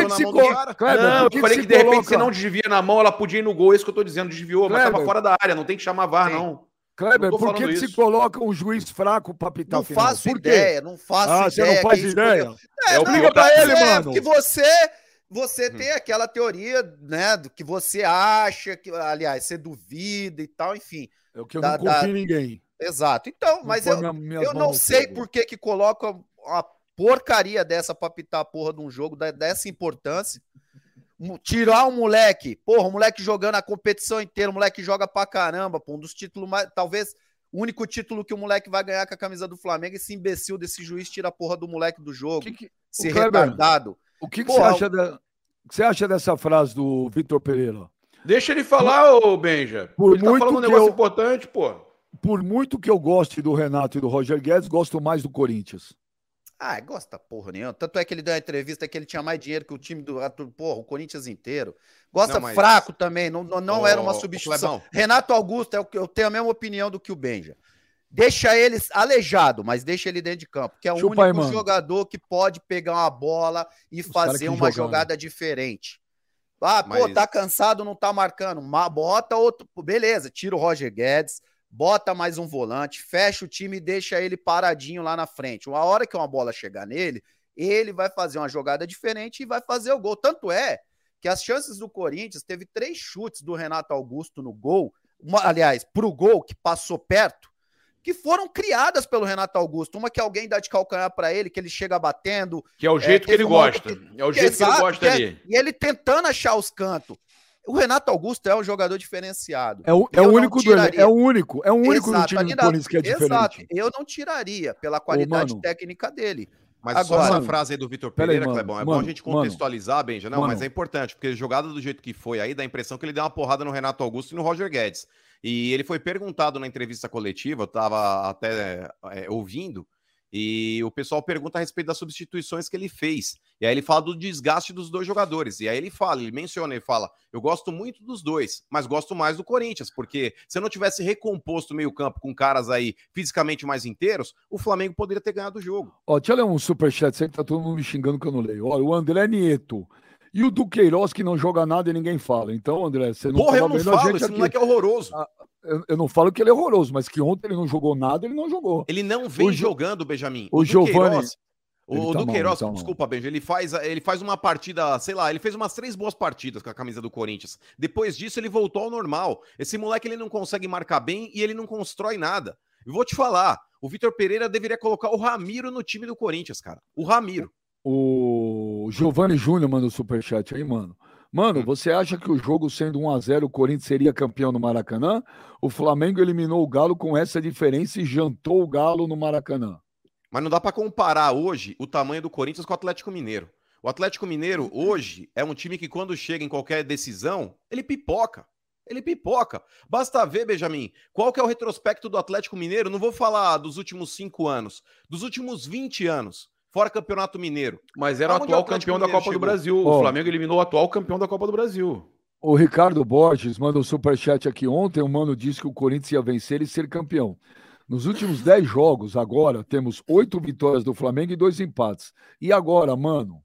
coloca? Kleber, Não, eu que falei que de repente coloca- se não desvia na mão, ela podia ir no gol. É isso que eu tô dizendo, desviou, mas Kleber. tava fora da área, não tem que chamar VAR, Sim. não. Kleber, Não por que, que se coloca um juiz fraco pra pitar Não o final? faço ideia, não faço Ah, você ideia. não faz ideia? É pra mas ele, é, mano. Porque você, você tem aquela teoria, né, do que você acha, que, aliás, você duvida e tal, enfim. É o que eu Da- não confio da- em ninguém. Exato. Então, Não mas eu, minha- eu não sei por que que coloca uma porcaria dessa pra pitar a porra de um jogo dessa importância. Tirar um moleque, porra, um moleque jogando a competição inteira, um moleque joga pra caramba, pô, um dos títulos mais, talvez o único título que o moleque vai ganhar com a camisa do Flamengo, esse imbecil desse juiz tira a porra do moleque do jogo, Que que- o Kleber, retardado. O que, que Porra, você, acha da- o que você acha dessa frase do Vitor Pereira? Deixa ele falar, ô Benja. Por ele tá muito falando um que negócio eu- importante, pô. Por muito que eu goste do Renato e do Roger Guedes, gosto mais do Corinthians. Ah, gosta porra nenhuma. Tanto é que ele deu uma entrevista que ele tinha mais dinheiro que o time do. Porra, o Corinthians inteiro. Gosta Não, mas- fraco também, não, não, não Ô, era uma substituição. Renato Augusto, é o que eu tenho a mesma opinião do que o Benja. Deixa ele aleijado, mas deixa ele dentro de campo, que é o Chupa aí, único mano. jogador que pode pegar uma bola e Os fazer uma jogada diferente. Ah, pô, Mas- tá cansado, não tá marcando. Ma- Bota outro. Beleza, tira o Roger Guedes, bota mais um volante, fecha o time e deixa ele paradinho lá na frente. Uma hora que uma bola chegar nele, ele vai fazer uma jogada diferente e vai fazer o gol. Tanto é que as chances do Corinthians teve três chutes do Renato Augusto no gol, uma- aliás, pro gol que passou perto, que foram criadas pelo Renato Augusto. Uma que alguém dá de calcanhar pra ele, que ele chega batendo, Que é o jeito que teve ele gosta. que- É o jeito que ele Exato, gosta que é- ali. E ele tentando achar os cantos. O Renato Augusto é um jogador diferenciado. É o, é o único do. É o único. É o único Exato, do time do Corinthians que é diferente. Exato. Eu não tiraria pela qualidade mano. técnica dele. Mas só Agora- essa frase aí do Vitor aí, Pereira, mano, Clebão, é mano, bom a gente contextualizar, Benja. Não, mano. mas é importante, porque jogada do jeito que foi aí, dá a impressão que ele deu uma porrada no Renato Augusto e no Roger Guedes. E ele foi perguntado na entrevista coletiva, eu tava até é, ouvindo, E o pessoal pergunta a respeito das substituições que ele fez. E aí ele fala do desgaste dos dois jogadores. E aí ele fala, ele menciona, ele fala: Eu gosto muito dos dois, mas gosto mais do Corinthians, porque se eu não tivesse recomposto o meio-campo com caras aí fisicamente mais inteiros, o Flamengo poderia ter ganhado o jogo. Ó, deixa eu ler um superchat, sempre tá todo mundo me xingando que eu não leio. Olha, o André Nieto. E o Duqueiroz que não joga nada e ninguém fala. Então, André, você não Porra, eu não falo, esse aqui. moleque é horroroso. Ah, Eu, eu não falo que ele é horroroso, mas que ontem ele não jogou nada, ele não jogou. Ele não vem O Jo- jogando, Benjamin. o Duqueiroz- Ele O tá Duqueiroz, tá desculpa, Benja, ele faz, ele faz uma partida, sei lá, ele fez umas três boas partidas com a camisa do Corinthians. Depois disso, ele voltou ao normal. Esse moleque, ele não consegue marcar bem e ele não constrói nada. E vou te falar, o Vitor Pereira deveria colocar o Ramiro no time do Corinthians, cara. O Ramiro. O Giovanni Júnior manda o superchat aí, mano. Mano, você acha que o jogo sendo 1x0 o Corinthians seria campeão no Maracanã? O Flamengo eliminou o Galo com essa diferença e jantou o Galo no Maracanã. Mas não dá pra comparar hoje o tamanho do Corinthians com o Atlético Mineiro. O Atlético Mineiro hoje é um time que quando chega em qualquer decisão, ele pipoca. Ele pipoca. Basta ver, Benjamin, qual que é o retrospecto do Atlético Mineiro. Não vou falar dos últimos cinco anos, dos últimos 20 anos, fora Campeonato Mineiro. Mas era o atual o Atlético campeão da Mineiro Copa do chegou? Brasil. Ó. O Flamengo eliminou o atual campeão da Copa do Brasil. O Ricardo Borges manda um superchat aqui ontem. O mano disse que o Corinthians ia vencer e ser campeão. Nos últimos 10 jogos, agora, temos oito vitórias do Flamengo e dois empates. E agora, mano?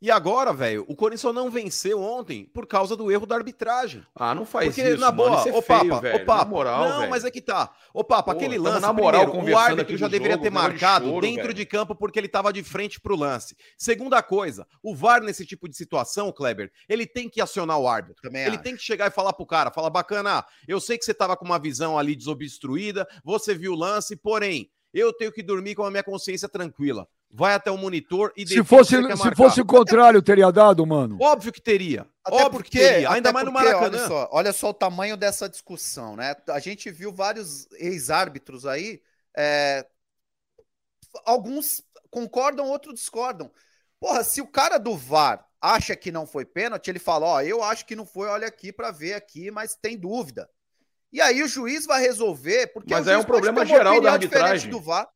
E agora, velho, o Corinthians só não venceu ontem por causa do erro da arbitragem. Ah, não faz Porque, isso, na mano. boa, Isso é ô feio, Papa, velho. ô Papa, Na moral, não, velho. mas é que tá. Ô Papa, Pô, aquele lance, na moral primeiro, o árbitro já deveria jogo, ter negócio de marcado choro, dentro velho. de campo porque ele tava de frente pro lance. Segunda coisa, o VAR nesse tipo de situação, Kleber, ele tem que acionar o árbitro. Também Ele acho. tem que chegar e falar pro cara, fala, bacana, eu sei que você tava com uma visão ali desobstruída, você viu o lance, porém, eu tenho que dormir com a minha consciência tranquila. Vai até o monitor e Se fosse, se fosse o contrário, teria dado, mano. Óbvio que teria. Até Óbvio porque, que teria. Ainda até mais no porque, Maracanã. Olha só, olha só o tamanho dessa discussão, né? A gente viu vários ex-árbitros aí, é, alguns concordam, outros discordam. Porra, se o cara do VAR acha que não foi pênalti, ele fala, ó, eu acho que não foi, olha aqui pra ver aqui, mas tem dúvida. E aí o juiz vai resolver, porque Mas é um problema geral da arbitragem. do VAR.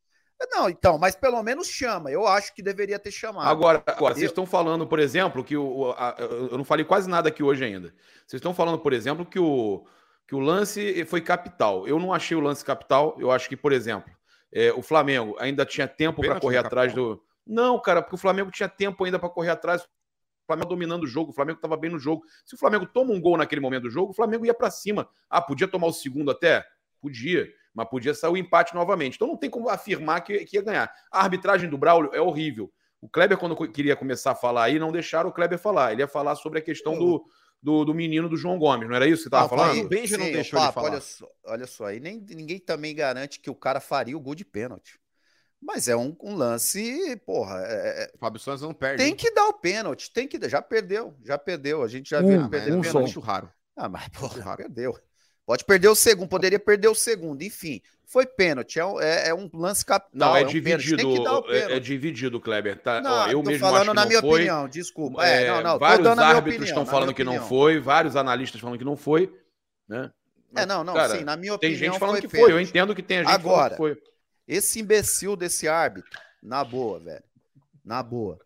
Não, então, mas pelo menos chama. Eu acho que deveria ter chamado. Agora, agora vocês Eu- estão falando, por exemplo, que o, a- eu não falei quase nada aqui hoje ainda. Vocês estão falando, por exemplo, que o, que o lance foi capital. Eu não achei o lance capital. Eu acho que, por exemplo, é, o Flamengo ainda tinha tempo para correr atrás do. Não, cara, porque o Flamengo tinha tempo ainda para correr atrás. O Flamengo dominando o jogo, o Flamengo estava bem no jogo. Se o Flamengo toma um gol naquele momento do jogo, o Flamengo ia para cima. Ah, podia tomar o segundo até? Podia, mas podia sair o empate novamente. Então não tem como afirmar que, que ia ganhar. A arbitragem do Braulio é horrível. O Kleber, quando queria começar a falar aí, não deixaram o Kleber falar. Ele ia falar sobre a questão do, do, do menino do João Gomes, não era isso que você estava falando? aí- o Benja não deixou Papo, falar. Olha só, olha só, aí nem, ninguém também garante que o cara faria o gol de pênalti. Mas é um, um lance, porra, é- é- Fábio Santos não perde. tem hein? que dar o pênalti, tem que dar. Já perdeu, já perdeu. A gente já Um, viu um pênalti. é raro. Ah, mas porra, perdeu. Pode perder o segundo, poderia perder o segundo. Enfim, foi pênalti, é um, é- é um lance capital. Não, é, um pênalti, dividido. Tem é- é, pênalti. dividido, Kleber. Tá? Não, Ó, eu mesmo acho falando que na não minha foi. opinião, desculpa. É, É, não, não, vários a árbitros opinião, estão falando que não foi, vários analistas falando que não foi, né? É, não, não, Cara, sim, na minha Tem opinião gente falando foi que foi. Eu pênalti. entendo que tem gente falando Agora, que foi. Esse imbecil desse árbitro, na boa, velho. Na boa.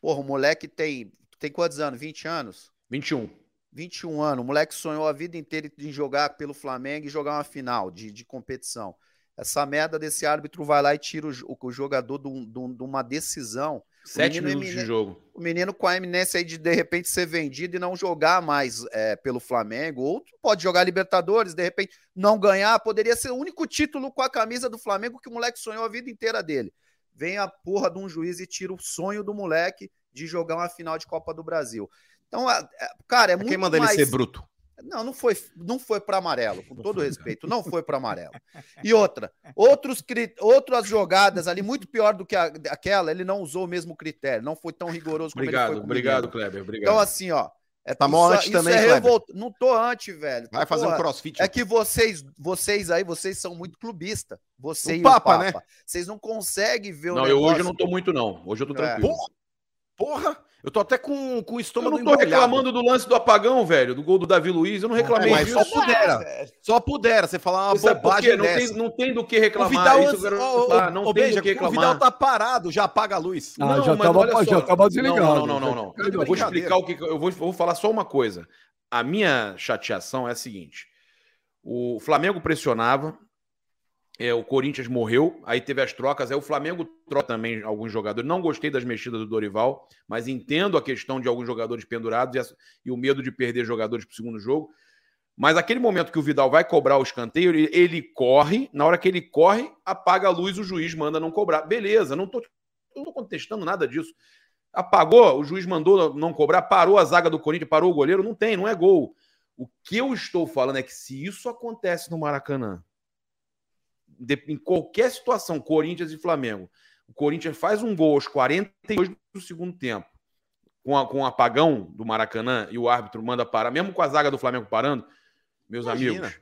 Porra, o moleque tem. Tem quantos anos? 20 anos? 21. 21 anos. O moleque sonhou a vida inteira em jogar pelo Flamengo e jogar uma final de, de competição. Essa merda desse árbitro vai lá e tira o, o jogador de, um- um- uma decisão. Sete minutos de jogo. O menino com a eminência aí de de repente ser vendido e não jogar mais é, pelo Flamengo. Ou pode jogar Libertadores, de repente não ganhar. Poderia ser o único título com a camisa do Flamengo que o moleque sonhou a vida inteira dele. Vem a porra de um juiz e tira o sonho do moleque de jogar uma final de Copa do Brasil. Então, é, cara, é muito Quem manda ele mais... ser bruto? Não, não foi, não foi para amarelo, com todo <laughs> respeito, não foi para amarelo. E outra, outros, outras jogadas ali, muito pior do que a- aquela, ele não usou o mesmo critério, não foi tão rigoroso como Obrigado, ele foi obrigado. Kleber. Obrigado. Então, assim, ó. É, Tá anti isso também, é revolta- Não tô anti, velho. Vai fazer um Porra, crossfit. É que vocês, vocês aí, vocês são muito clubista. Você O e Papa, o né? Papa. Vocês não conseguem ver o não, eu hoje não tô muito, não. Hoje eu tô É. tranquilo. Porra! Eu tô até com, com o Eu estômago não tô reclamando do lance do apagão, velho, do gol do Davi Luiz. Eu não reclamei mas disso. só pudera. Só pudera você falar uma Você por bobagem? Não dessa. tem, não tem do que O reclamar. Vidal, Isso eu ô, falar, não tem Benja, do que o reclamar. Vidal tá parado, já apaga a luz. Ah, já mas tava- olha já tava desligado. Não, não, não, não. não. Eu vou explicar o que. Eu vou, eu vou falar só uma coisa. A minha chateação é a seguinte: o Flamengo pressionava, é, o Corinthians morreu, aí teve as trocas, aí o Flamengo troca também alguns jogadores. Não gostei das mexidas do Dorival, mas entendo a questão de alguns jogadores pendurados e, a- e o medo de perder jogadores para o segundo jogo. Mas aquele momento que o Vidal vai cobrar o escanteio, ele, ele corre, na hora que ele corre, apaga a luz, o juiz manda não cobrar. Beleza, não tô contestando nada disso. Apagou, o juiz mandou não cobrar, parou a zaga do Corinthians, parou o goleiro, não tem, não é gol. O que eu estou falando é que se isso acontece no Maracanã, de- em qualquer situação, Corinthians e Flamengo, o Corinthians faz um gol aos 42 do segundo tempo, com, a- com o apagão do Maracanã e o árbitro manda parar, mesmo com a zaga do Flamengo parando, meus Imagina. amigos,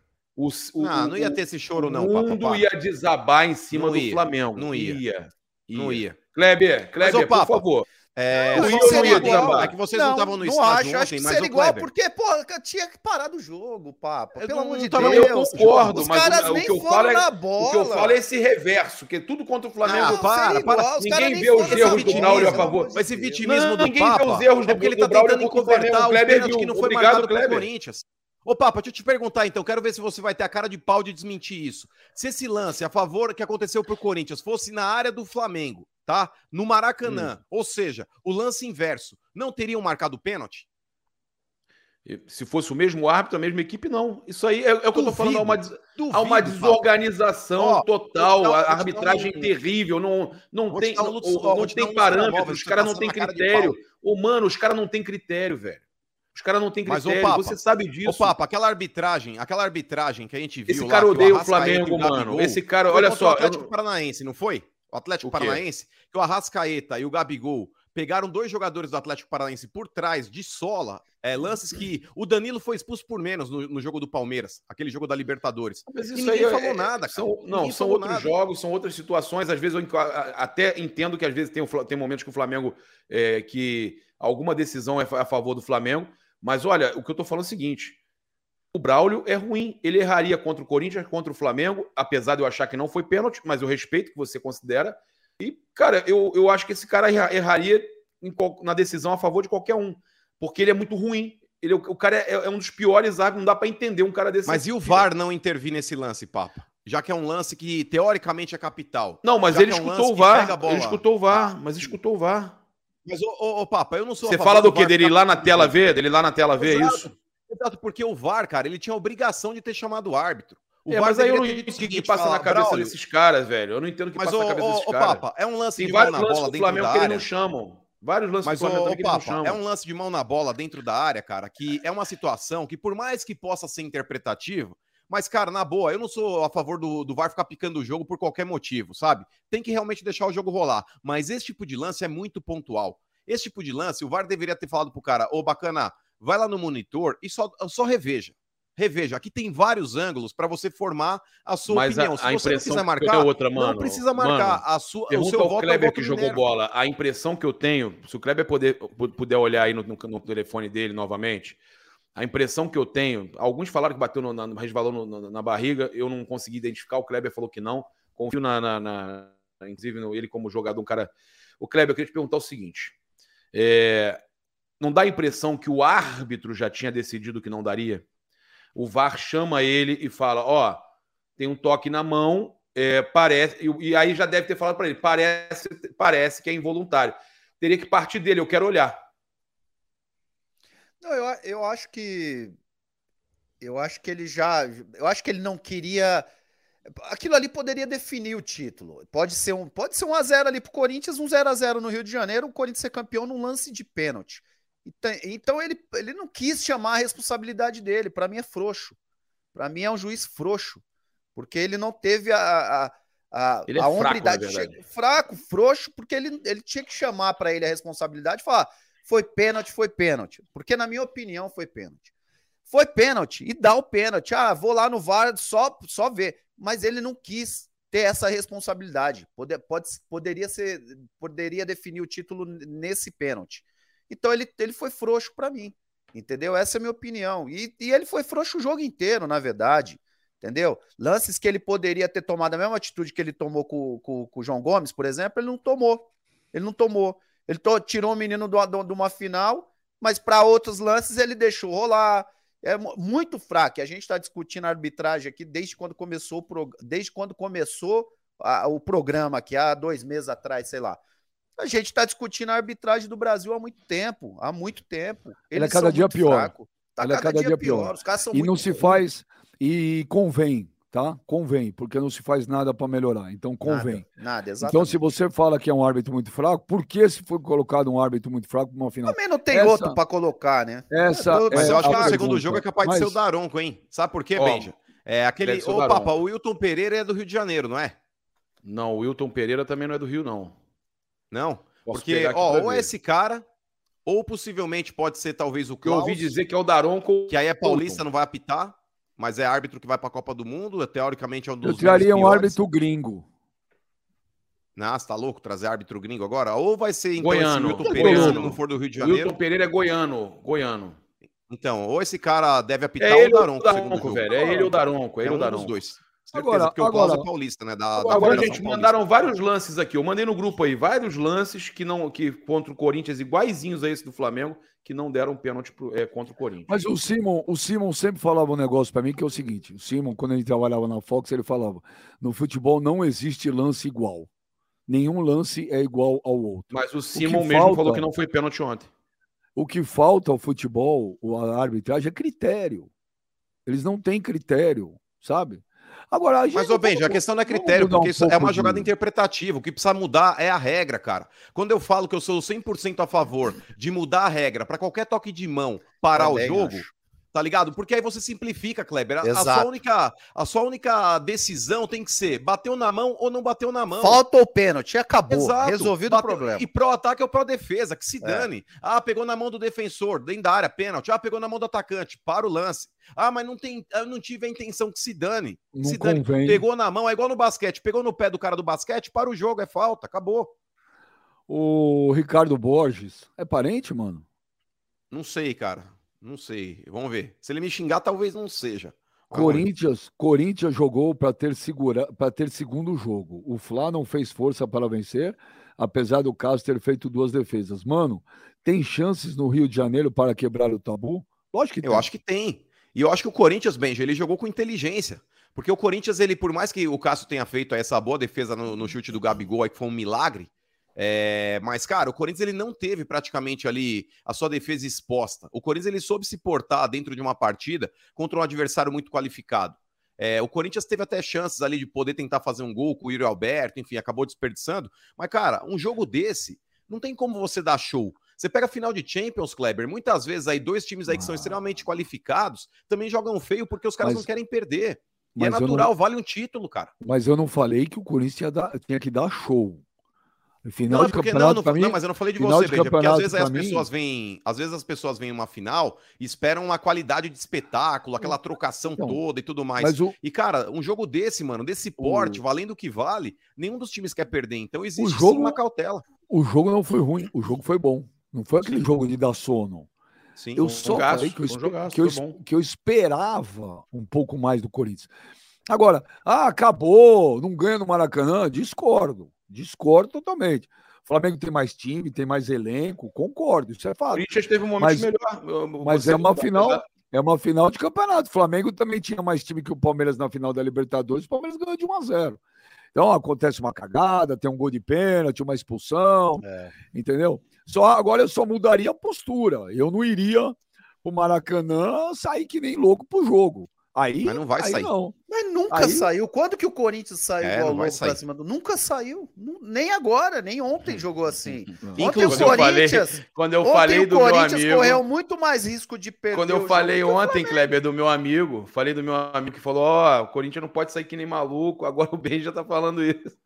o, o- Não, não ia ter esse choro, não, o mundo ia desabar em cima Não do ia, Flamengo. não ia. Não ia. Kleber, Kleber, ô, Papa, por favor. É, Não, só uma não ia coisa, desabar. É que vocês não estavam no não estádio acho, acho ontem, que mas seria igual, porque, pô, tinha que parar do jogo, papo. Pelo não amor de Deus. eu concordo, Os mas caras o, nem o que eu foram falo é, na o bola. que eu falo é esse reverso, que tudo contra o Flamengo. Ah, para, para. igual, Ninguém vê os erros do bola, Braulio a pelo favor. Mas esse vitimismo do ninguém vê Papa os erros é porque do- tá Braulio tentando contra o Flamengo. O Kleber viu. que não foi Obrigado, marcado Kleber. Corinthians. Ô, Papa, deixa eu te perguntar então, quero ver se você vai ter a cara de pau de desmentir isso. Se esse lance a favor que aconteceu pro Corinthians fosse na área do Flamengo, tá? No Maracanã, Hum. ou seja, o lance inverso, não teriam marcado pênalti? Se fosse o mesmo árbitro, a mesma equipe, não. Isso aí é, é o que eu tô falando. Há uma, Duvido, há uma desorganização Ó, total, a arbitragem um- terrível, não, não tem, não, não dar tem parâmetros, os caras não têm critério. Ô, mano, os caras não têm critério, velho. Os caras não têm Mas, critério, Papa, você sabe disso. Ô, Papa, aquela arbitragem, aquela arbitragem que a gente viu Esse lá, cara que odeia o Flamengo, mano. Esse cara, olha só. O eu Atlético não- Paranaense, não foi? O Atlético O? Paranaense, que o Arrascaeta e o Gabigol pegaram dois jogadores do Atlético Paranaense por trás, de sola, é, lances que o Danilo foi expulso por menos no, no jogo do Palmeiras, aquele jogo da Libertadores. Mas E isso ninguém aí é- falou é- nada, cara. São, não, são outros nada. jogos, são outras situações. Às vezes eu até entendo que às vezes tem, tem momentos que o Flamengo é, que alguma decisão é a favor do Flamengo. Mas olha, o que eu tô falando é o seguinte: o Braulio é ruim. Ele erraria contra o Corinthians, contra o Flamengo, apesar de eu achar que não foi pênalti, mas eu respeito que você considera. E, cara, eu, eu acho que esse cara erra- erraria em na decisão a favor de qualquer um, porque ele é muito ruim. Ele, é o o cara é, é um dos piores árbitros, não dá pra entender um cara desse. Mas e o VAR não intervir nesse lance, Papa? Já que é um lance que teoricamente é capital. Não, mas ele é um escutou lance o que pega a VAR. Ele escutou o VAR, mas escutou o VAR. Mas, ô, ô, ô, Papa, eu não sou Você fala do VAR quê? Dele ir ficar lá na tela ver? Dele lá na tela ver, é Exato. isso? Exato, porque o VAR, cara, ele tinha a obrigação de ter chamado o árbitro. O É, mas aí eu não entendo o que, que passa falar, na cabeça Braulio, desses caras, velho. Eu não entendo o que Mas, passa ô, na cabeça ô, desses ô, caras. Papa, é um lance Tem de mão vários na lances bola do dentro Flamengo da que ele área. não chamam. Vários lances Mas, do Flamengo ô, que ele não Papa, chamam. é um lance de mão na bola dentro da área, cara, que é uma situação que, por mais que possa ser interpretativo, mas, cara, na boa, eu não sou a favor do, do VAR ficar picando o jogo por qualquer motivo, sabe? Tem que realmente deixar o jogo rolar. Mas esse tipo de lance é muito pontual. Esse tipo de lance, o VAR deveria ter falado pro cara, ô, bacana, vai lá no monitor e só, só reveja. Reveja, aqui tem vários ângulos para você formar a sua Mas opinião. a, Se a você que marcar, é outra, mano. não precisa marcar. Mano, a sua, o seu voto é o Kleber que jogou bola. A impressão que eu tenho, se o Kleber poder, puder olhar aí no, no- no telefone dele novamente, a impressão que eu tenho, alguns falaram que bateu no, na, resvalou no- no- na barriga, eu não consegui identificar, o Kleber falou que não. Confio na, na, na- inclusive ele como jogador, um cara. O Kleber, eu queria te perguntar o seguinte: é, não dá a impressão que o árbitro já tinha decidido que não daria? O VAR chama ele e fala: ó, tem um toque na mão, é, parece, e, e aí já deve ter falado para ele: parece, parece que é involuntário. Teria que partir dele, eu quero olhar. Não, eu, eu acho que. Eu acho que ele já. Eu acho que ele não queria. Aquilo ali poderia definir o título. Pode ser um, pode ser um a 0 ali pro Corinthians, um 0 a 0 no Rio de Janeiro, o Corinthians ser campeão num lance de pênalti. Então, ele, ele não quis chamar a responsabilidade dele. Para mim é frouxo. Para mim é um juiz frouxo, porque ele não teve a, a, a, Ele é a fraco, hombridade fraco, frouxo, porque ele, ele tinha que chamar para ele a responsabilidade e falar: foi pênalti, foi pênalti. Porque, na minha opinião, foi pênalti. Foi pênalti e dá o pênalti. Ah, vou lá no VAR só, só ver. Mas ele não quis ter essa responsabilidade. Pode, pode, poderia ser, poderia definir o título nesse pênalti. Então ele, ele foi frouxo para mim. Entendeu? Essa é a minha opinião. E, e ele foi frouxo o jogo inteiro, na verdade. Entendeu? Lances que ele poderia ter tomado a mesma atitude que ele tomou com, com, com o João Gomes, por exemplo, ele não tomou. Ele não tomou. Ele tirou o menino de uma final, mas para outros lances ele deixou rolar. É muito fraco. A gente está discutindo a arbitragem aqui desde quando começou o, pro, desde quando começou a, o programa aqui, há dois meses atrás, sei lá. A gente está discutindo a arbitragem do Brasil há muito tempo. Há muito tempo. Eles Ele é cada dia pior. Tá Ele é cada, dia, dia pior. pior. e não se faz. E convém, tá? Convém, porque não se faz nada para melhorar. Então convém. Nada, nada, exatamente. Então, se você fala que é um árbitro muito fraco, por que se foi colocado um árbitro muito fraco numa final? Também não tem essa, outro para colocar, né? Essa é, mas eu acho que no segundo jogo é capaz Mas... de ser o Daronco, hein? Sabe por quê, oh, Benja? É aquele. Ô, Papa, o Wilton Pereira é do Rio de Janeiro, não é? Não, o Wilton Pereira também não é do Rio, não. Não? Posso Porque, ó, ou é esse cara, ou possivelmente pode ser talvez o Klaus. Eu ouvi dizer que é o Daronco. Que aí é paulista, não vai apitar mas é árbitro que vai para a Copa do Mundo, teoricamente é um dos Eu traria um árbitro gringo. Nossa, tá louco trazer árbitro gringo agora? Ou vai ser então goiano. Milton Pereira, se não for do Rio de Janeiro. Milton Pereira é goiano, goiano. Então, ou esse cara deve apitar é ou o Daronco, Daronco velho. É ele ou o Daronco, é ele é ou Daronco. dos dois. Certeza, agora, porque o agora, é paulista, né? Da, da agora, gente, mandaram vários lances aqui. Eu mandei no grupo aí vários lances que não que contra o Corinthians, iguaizinhos a esse do Flamengo, que não deram pênalti pro, é, contra o Corinthians. Mas o Simon, o Simon sempre falava um negócio para mim que é o seguinte: o Simon, quando ele trabalhava na Fox, ele falava: no futebol não existe lance igual. Nenhum lance é igual ao outro. Mas o Simon o mesmo falta, falou que não foi pênalti ontem. O que falta ao futebol, a arbitragem, é critério. Eles não têm critério, sabe? Agora, Mas, ô Benja, a questão não é critério, porque um isso é uma jogada de... interpretativa. O que precisa mudar é a regra, cara. Quando eu falo que eu sou 100% a favor de mudar a regra para qualquer toque de mão parar Também o jogo, acho. Tá ligado? Porque aí você simplifica, Kleber. A, a, sua única, a sua única decisão tem que ser bateu na mão ou não bateu na mão. Falta o pênalti, acabou. Exato. Resolvido bateu, o problema. E pro ataque ou pro defesa, que se é. dane. É. Ah, pegou na mão do defensor, dentro da área, pênalti. Ah, pegou na mão do atacante, para o lance. Ah, mas não tem, eu não tive a intenção que se dane. Não se dane. Convém. Pegou na mão, é igual no basquete. Pegou no pé do cara do basquete, para o jogo, é falta, acabou. O Ricardo Borges é parente, mano? Não sei, cara. Não sei. Vamos ver. Se ele me xingar, talvez não seja. Corinthians, Corinthians jogou para ter segura, para ter segundo jogo. O Fla não fez força para vencer, apesar do caso ter feito duas defesas. Mano, tem chances no Rio de Janeiro para quebrar o tabu? Lógico que tem. Eu acho que tem. E eu acho que o Corinthians, Benja, ele jogou com inteligência. Porque o Corinthians, ele, por mais que o Cássio tenha feito essa boa defesa no, no chute do Gabigol, aí, que foi um milagre, é, mas, cara, o Corinthians ele não teve praticamente ali a sua defesa exposta. O Corinthians ele soube se portar dentro de uma partida contra um adversário muito qualificado. É, o Corinthians teve até chances ali de poder tentar fazer um gol com o Yuri Alberto, enfim, acabou desperdiçando. Mas, cara, um jogo desse não tem como você dar show. Você pega a final de Champions, Kleber, muitas vezes aí dois times aí que são ah. extremamente qualificados também jogam feio porque os caras mas, não querem perder. E é natural, não, vale um título, cara. Mas eu não falei que o Corinthians tinha, dar, tinha que dar show. Final não, é porque, não, não, mim, não, mas eu não falei de você, Benja, porque às vezes as mim... pessoas vêm, às vezes as pessoas vêm uma final e esperam uma qualidade de espetáculo, aquela trocação então, toda e tudo mais. O... E cara, um jogo desse, mano, desse porte, o... valendo o que vale, nenhum dos times quer perder, então existe o jogo, uma cautela. O jogo não foi ruim, o jogo foi bom. Não foi aquele sim. jogo de dar sono. Sim, eu só jogaço, falei que eu, jogaço, que, eu, que eu esperava um pouco mais do Corinthians. Agora, ah, acabou, não ganha no Maracanã, discordo. Discordo totalmente. O Flamengo tem mais time, tem mais elenco, concordo, isso é fato. O Corinthians teve um momento mas, melhor. Mas é uma final, é uma final de campeonato. O Flamengo também tinha mais time que o Palmeiras na final da Libertadores, o Palmeiras ganhou de 1 a 0. Então acontece uma cagada, tem um gol de pênalti, uma expulsão, é. entendeu? Só agora eu só mudaria a postura. Eu não iria o Maracanã sair que nem louco pro jogo. Aí, Mas não vai aí sair. Não. Mas nunca aí... saiu. Quando que o Corinthians saiu é, igual louco pra cima do. Nunca saiu. Nem agora, nem ontem jogou assim. Ontem o Corinthians. Quando eu falei do meu amigo. correu muito mais risco de perder. Quando eu falei ontem, Kleber, do meu amigo, falei do meu amigo que falou: Ó, oh, o Corinthians não pode sair que nem maluco. Agora o Ben já tá falando isso.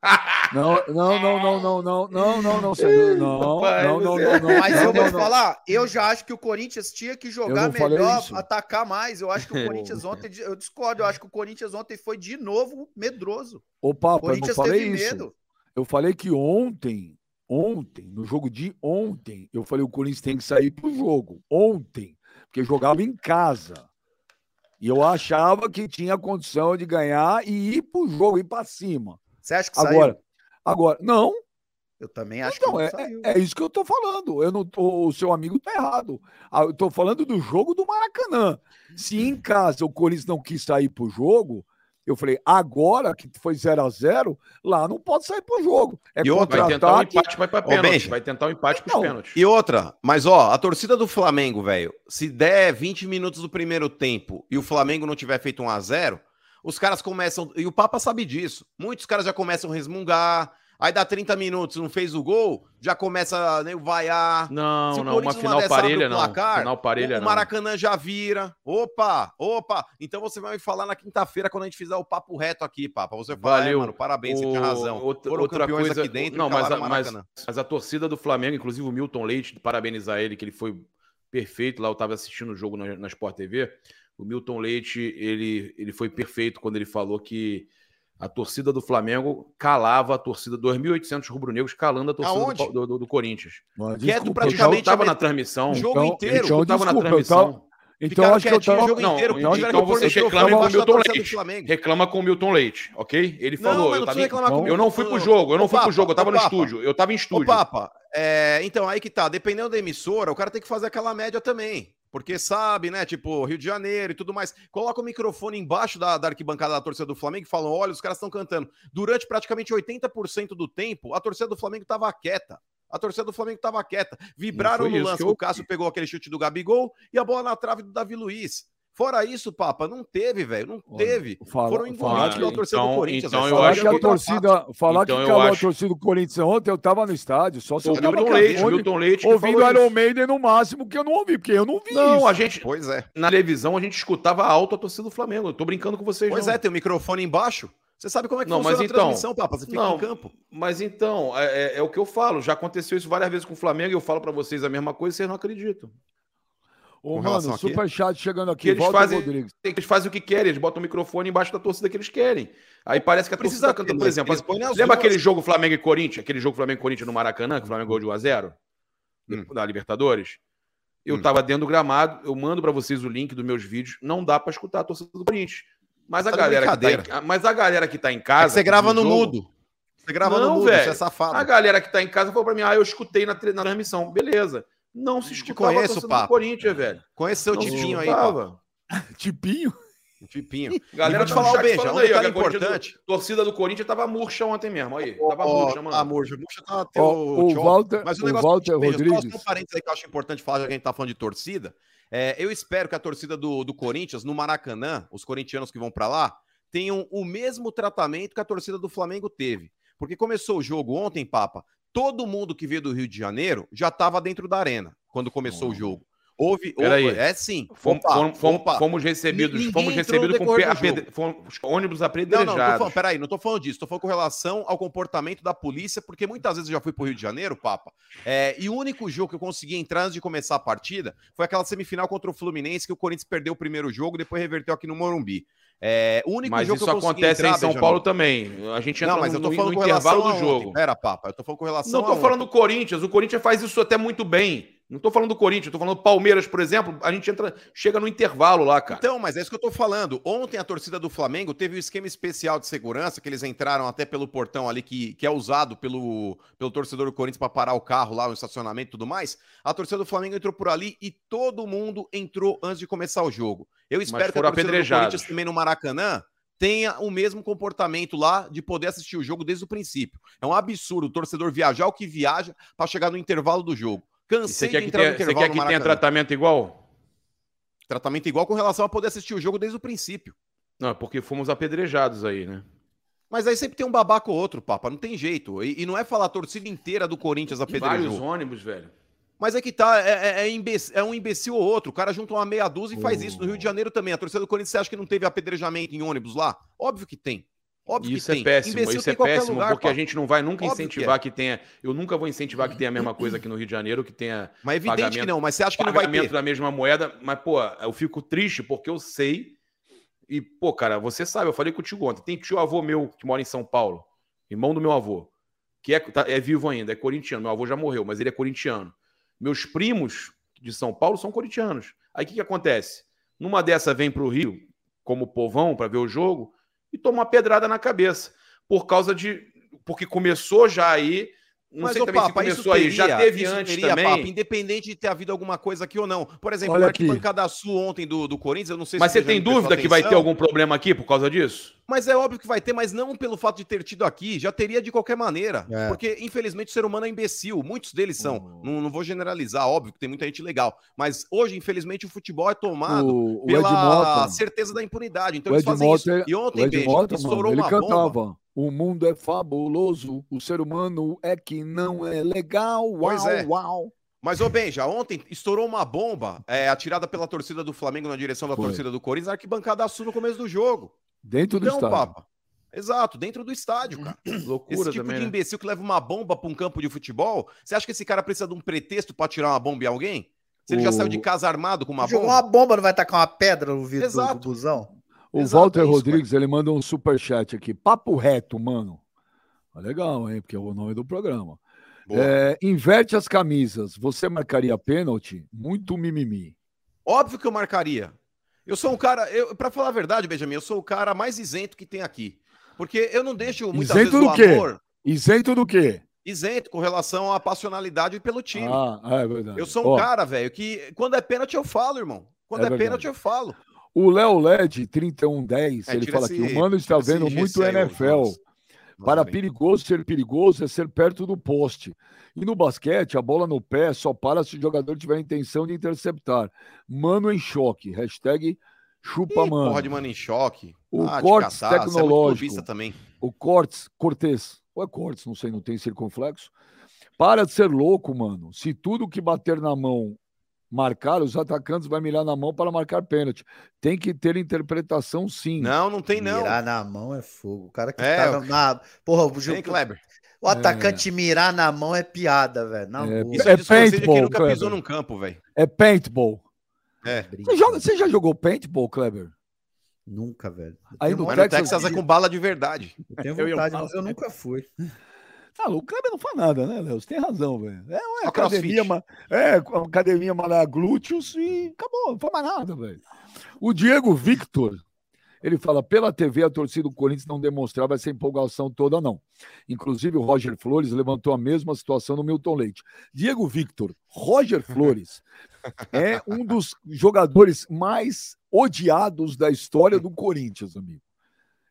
Não, não, não, não, não, não, não, não, não, senhor. Não, não, não, não, não. Mas eu vou falar, eu já acho que o Corinthians tinha que jogar melhor, atacar mais. Eu acho que o Corinthians ontem, eu discordo, eu acho que o Corinthians ontem foi de novo medroso. Ô, Papo, eu não falei isso. Medo. Eu falei que ontem ontem, no jogo de ontem, eu falei o Corinthians tem que sair pro jogo. Ontem, porque jogava em casa. E eu achava que tinha condição de ganhar e ir pro jogo, ir para cima. Você acha que Agora, saiu? agora, não, Eu também acho então, que é, saiu. é, é isso que eu tô falando. Eu não tô- o seu amigo tá errado. Ah, Eu tô falando do jogo do Maracanã. Se em casa o Corinthians não quis sair pro jogo, eu falei, agora que foi 0 a 0 lá não pode sair pro jogo. É E outra, Vai tentar um empate, vai pra Ô, pênalti. Benja. Vai tentar um empate pros Não. pênaltis. E outra, mas ó, a torcida do Flamengo, velho, se der 20 minutos do primeiro tempo e o Flamengo não tiver feito 1 a 0 os caras começam. E o Papa sabe disso. Muitos caras já começam a resmungar. Aí dá 30 minutos, não fez o gol, já começa né, o vaiar. Não, o não, uma final parelha o não. placar, Final parelha o não. Maracanã já vira. Opa, opa. Então você vai me falar na quinta-feira quando a gente fizer o papo reto aqui, Papa. Você fala, Valeu. é, mano, parabéns, você O- tinha razão. outra- Foram outra coisa- aqui dentro não, mas a, o mas, mas a torcida do Flamengo, inclusive o Milton Leite, parabenizar ele, que ele foi perfeito lá. Eu estava assistindo o jogo na, na Sport TV. O Milton Leite, ele, ele foi perfeito quando ele falou que a torcida do Flamengo calava a torcida, 2.800 rubro-negros calando a torcida do, do- do- do Corinthians. Mas, Quieto desculpa, praticamente Eu estava na transmissão. o jogo Então- inteiro. então- eu estava na transmissão. tava- Então Ficaram acho que eu tava. o jogo Não, inteiro, então tiveram que pôr vocês microfone com o Milton Leite. Reclama com o Milton Leite, ok? Ele Não, falou. mas eu, não tava em- reclamar com o eu não fui pro não. jogo, eu não Ô, fui pro jogo, eu tava ô, no Papa. estúdio. Eu tava em Ô, estúdio. Papa, é, então aí que tá, dependendo da emissora, o cara tem que fazer aquela média também. Porque sabe, né? Tipo, Rio de Janeiro e tudo mais. Coloca o microfone embaixo da, da arquibancada da torcida do Flamengo e falam: olha, os caras estão cantando. Durante praticamente 80% do tempo, a torcida do Flamengo tava quieta. A torcida do Flamengo tava quieta. Vibraram no lance eu o Cássio pegou aquele chute do Gabigol e a bola na trave do Davi Luiz. Fora isso, Papa, não teve, velho. Não teve. fala- Foram engolidos pela torcida então- do Corinthians. então eu Falar acho que a torcida, falar Então que eu calou a acho- torcida do Corinthians ontem, eu tava no estádio, só se O eu Milton a Leite, fone, Milton Leite que ouvindo Iron isso. Maiden no máximo, que eu não ouvi, porque eu não vi Não, isso. a gente, Pois é. na televisão, a gente escutava alto a torcida do Flamengo. Eu tô brincando com vocês, Pois não. é, tem o microfone embaixo. Você sabe como é que Não, funciona mas a então- transmissão, Papa? Você fica não. em campo. Mas então, é, é- é o que eu falo. Já aconteceu isso várias vezes com o Flamengo e eu falo pra vocês a mesma coisa e vocês não acreditam. Ô, mano, aqui? superchat chegando aqui. Eles Volta, fazem- Rodrigues. Eles fazem o que querem, eles botam o microfone embaixo da torcida que eles querem. Aí parece que a Precisa torcida tá por exemplo. eles Lembra duas. aquele jogo Flamengo e Corinthians? Aquele jogo Flamengo e Corinthians no Maracanã, que o Flamengo ganhou de 1 a 0 Hum. da Libertadores? Eu Hum. tava dentro do gramado, eu mando pra vocês o link dos meus vídeos. Não dá pra escutar a torcida do Corinthians. Mas a, Tá de galera que tá em, mas a galera que tá em É casa. que você grava no jogo, mudo. Você grava Não, no mudo, velho. você é safado. A galera que tá em casa falou pra mim: ah, eu escutei na, na transmissão. Beleza. Não se escutava conheço, a torcida Papo. do Corinthians, velho. Conhece seu tipinho aí. Papa. <laughs> Tipinho? Tipinho. <laughs> Galera te tá falar o beijo, um aí, detalhe importante. torcida do Corinthians tava murcha ontem mesmo. Aí, tava murcha, mano. Ah, murcha. Murcha tá teu Ó, o. Walter, Mas o o negócio Walter Rodrigues. Só um parênteses aí que eu acho importante falar, já que a gente tá falando de torcida. É, eu espero que a torcida do, do Corinthians, no Maracanã, os corintianos que vão pra lá, tenham o mesmo tratamento que a torcida do Flamengo teve. Porque começou o jogo ontem, Papa, todo mundo que veio do Rio de Janeiro já tava dentro da arena quando começou o jogo. Houve, houve- é sim. Fomos, Opa, fomos- opa. fomos recebidos, Ninguém fomos recebidos com apedre- fomos- ônibus Não, apedrejados. não, tô falando, peraí, não tô falando disso, tô falando com relação ao comportamento da polícia, porque muitas vezes eu já fui pro Rio de Janeiro, Papa, é, e o único jogo que eu consegui entrar antes de começar a partida foi aquela semifinal contra o Fluminense, que o Corinthians perdeu o primeiro jogo, depois reverteu aqui no Morumbi. É, o único Mas jogo isso que eu acontece entrar, em São Benjamin- Paulo também. A gente entra Não, mas eu tô no, falando no relação intervalo do a ontem. jogo. Pera, Papa, eu tô falando com relação Não tô falando do Corinthians. O Corinthians faz isso até muito bem. Não tô falando do Corinthians, tô falando do Palmeiras, por exemplo. A gente entra, chega no intervalo lá, cara. Então, mas é isso que eu tô falando. Ontem a torcida do Flamengo teve um esquema especial de segurança, que eles entraram até pelo portão ali, que, que é usado pelo, pelo torcedor do Corinthians para parar o carro lá, o estacionamento e tudo mais. A torcida do Flamengo entrou por ali e todo mundo entrou antes de começar o jogo. Eu espero que a torcida do. Corinthians também no Maracanã tenha o mesmo comportamento lá de poder assistir o jogo desde o princípio. É um absurdo o torcedor viajar o que viaja para chegar no intervalo do jogo. Você Cansei quer de que entrar no tenha, você intervalo quer no que tenha tratamento igual? Tratamento igual com relação a poder assistir o jogo desde o princípio. Não, porque fomos apedrejados aí, né? Mas aí sempre tem um babaca ou outro, Papa, não tem jeito. E, e não é falar a torcida inteira do Corinthians Vários apedrejou. ônibus, velho. Mas é que tá, é, é- é imbec- é um imbecil ou outro. O cara junta uma meia dúzia e faz isso. No Rio de Janeiro também. A torcida do Corinthians, você acha que não teve apedrejamento em ônibus lá? Óbvio que tem. Óbvio Isso que é tem. péssimo, Imbecil isso é péssimo, lugar, porque a Papa. gente não vai nunca Óbvio que incentivar é. que, tenha. Eu nunca vou incentivar que tenha a mesma coisa aqui no Rio de Janeiro, que tenha Mas é evidente que pagamento- não. Mas você acha que não vai pagamento ter? da mesma moeda. Mas, pô, eu fico triste porque eu sei. E, pô, cara, você sabe, eu falei contigo ontem. Tem tio avô meu que mora em São Paulo, irmão do meu avô, que é, tá- é vivo ainda, é corintiano. Meu avô já morreu, mas ele é corintiano. Meus primos de São Paulo são corintianos. Aí o que, que acontece? Numa dessa vem para o Rio, como povão, para ver o jogo, e toma uma pedrada na cabeça. Por causa de. Porque começou já aí. Não Mas, sei ô, também Papa, se isso começou aí. Já teria- teve antes teria, também. Papa, independente de ter havido alguma coisa aqui ou não. Por exemplo, Olha o aqui. arquibancada sul ontem do, do Corinthians, eu não sei Mas se você tem dúvida que vai ter algum problema aqui por causa disso? Mas é óbvio que vai ter, mas não pelo fato de ter tido aqui, já teria de qualquer maneira. É. Porque, infelizmente, o ser humano é imbecil. Muitos deles são. Não, não vou generalizar, óbvio que tem muita gente legal. Mas hoje, infelizmente, o futebol é tomado O, o pela Edmota, certeza da impunidade. Então o eles fazem isso. E o ontem, Edmota, estourou mano, ele uma cantava. bomba. O mundo é fabuloso, o ser humano é que não é legal. Uau, Pois é. uau. Mas, ô Benja, ontem estourou uma bomba é, atirada pela torcida do Flamengo na direção da Foi. torcida do Corinthians, arquibancada sul no começo do jogo. Dentro do Então, estádio. Papa. Exato, dentro do estádio, cara. <clears throat> Loucura Esse tipo também, de né? imbecil que leva uma bomba pra um campo de futebol, você acha que esse cara precisa de um pretexto pra tirar uma bomba em alguém? Se ele já O- saiu de casa armado com uma Jogou bomba? uma bomba, não vai tacar uma pedra no vidro do, do Exato. busão? O Exato, Walter é isso, Rodrigues, ele manda um superchat aqui. Papo reto, mano. Ah, Legal, hein? Porque é o nome do programa. É, inverte as camisas. Você marcaria pênalti? Muito mimimi. Óbvio que eu marcaria. Eu sou um cara, eu, pra falar a verdade, Benjamin, eu sou o cara mais isento que tem aqui. Porque eu não deixo muitas Isento vezes do o quê? amor Isento do quê? isento com relação à passionalidade pelo time. Ah, é verdade. eu sou um Ó, cara, velho, que quando é pênalti eu falo, irmão. Quando É é, pênalti eu falo. O Léo LED 3110, É, ele fala aqui: o mano está vendo muito NFL. Para Nossa, perigoso ser perigoso é ser perto do poste. E no basquete, a bola no pé só para se o jogador tiver a intenção de interceptar. Mano em choque. Hashtag chupa Ih, mano. Porra de mano em choque. O Ah, te cortes é tecnológico. clubista também. O Cortes, Cortez. Ou é Cortes, não sei, não tem circunflexo. Para de ser louco, mano. Se tudo que bater na mão marcar, os atacantes vai mirar na mão para marcar pênalti. Tem que ter interpretação sim. Não, não tem não. Mirar na mão é fogo. O cara que É, tá na. Porra, o, Tem, Kleber. o atacante mirar na mão é piada, velho. É, boa. Isso É é, paintball, quem nunca pisou num campo, velho. É paintball. É. Você, joga- você já jogou paintball, Kleber? Nunca, velho. Eu Aí no Mas vontade- no Texas é com bala de verdade. Eu Eu vontade, mas eu nunca fui. Ah, o Kleber não faz nada, né, Léo? Você tem razão, velho. É uma academia, ma- é, uma academia malhar glúteos e acabou, não faz mais nada, velho. O Diego Victor, ele fala, pela TV a torcida do Corinthians não demonstrava essa empolgação toda, não. Inclusive o Roger Flores levantou a mesma situação no Milton Leite. Diego Victor, Roger Flores <laughs> é um dos jogadores mais odiados da história do Corinthians, amigo.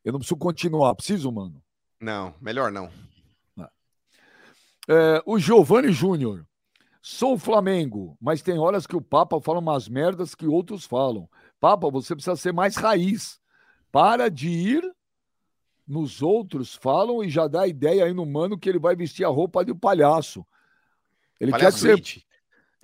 Eu não preciso continuar, preciso, mano? Não, melhor não. É, o Giovanni Júnior. Sou Flamengo, mas tem horas que o Papa fala umas merdas que outros falam. Papa, você precisa ser mais raiz. Para de ir nos outros falam e já dá a ideia aí no mano que ele vai vestir a roupa de palhaço. Ele quer que Palhaço você. It.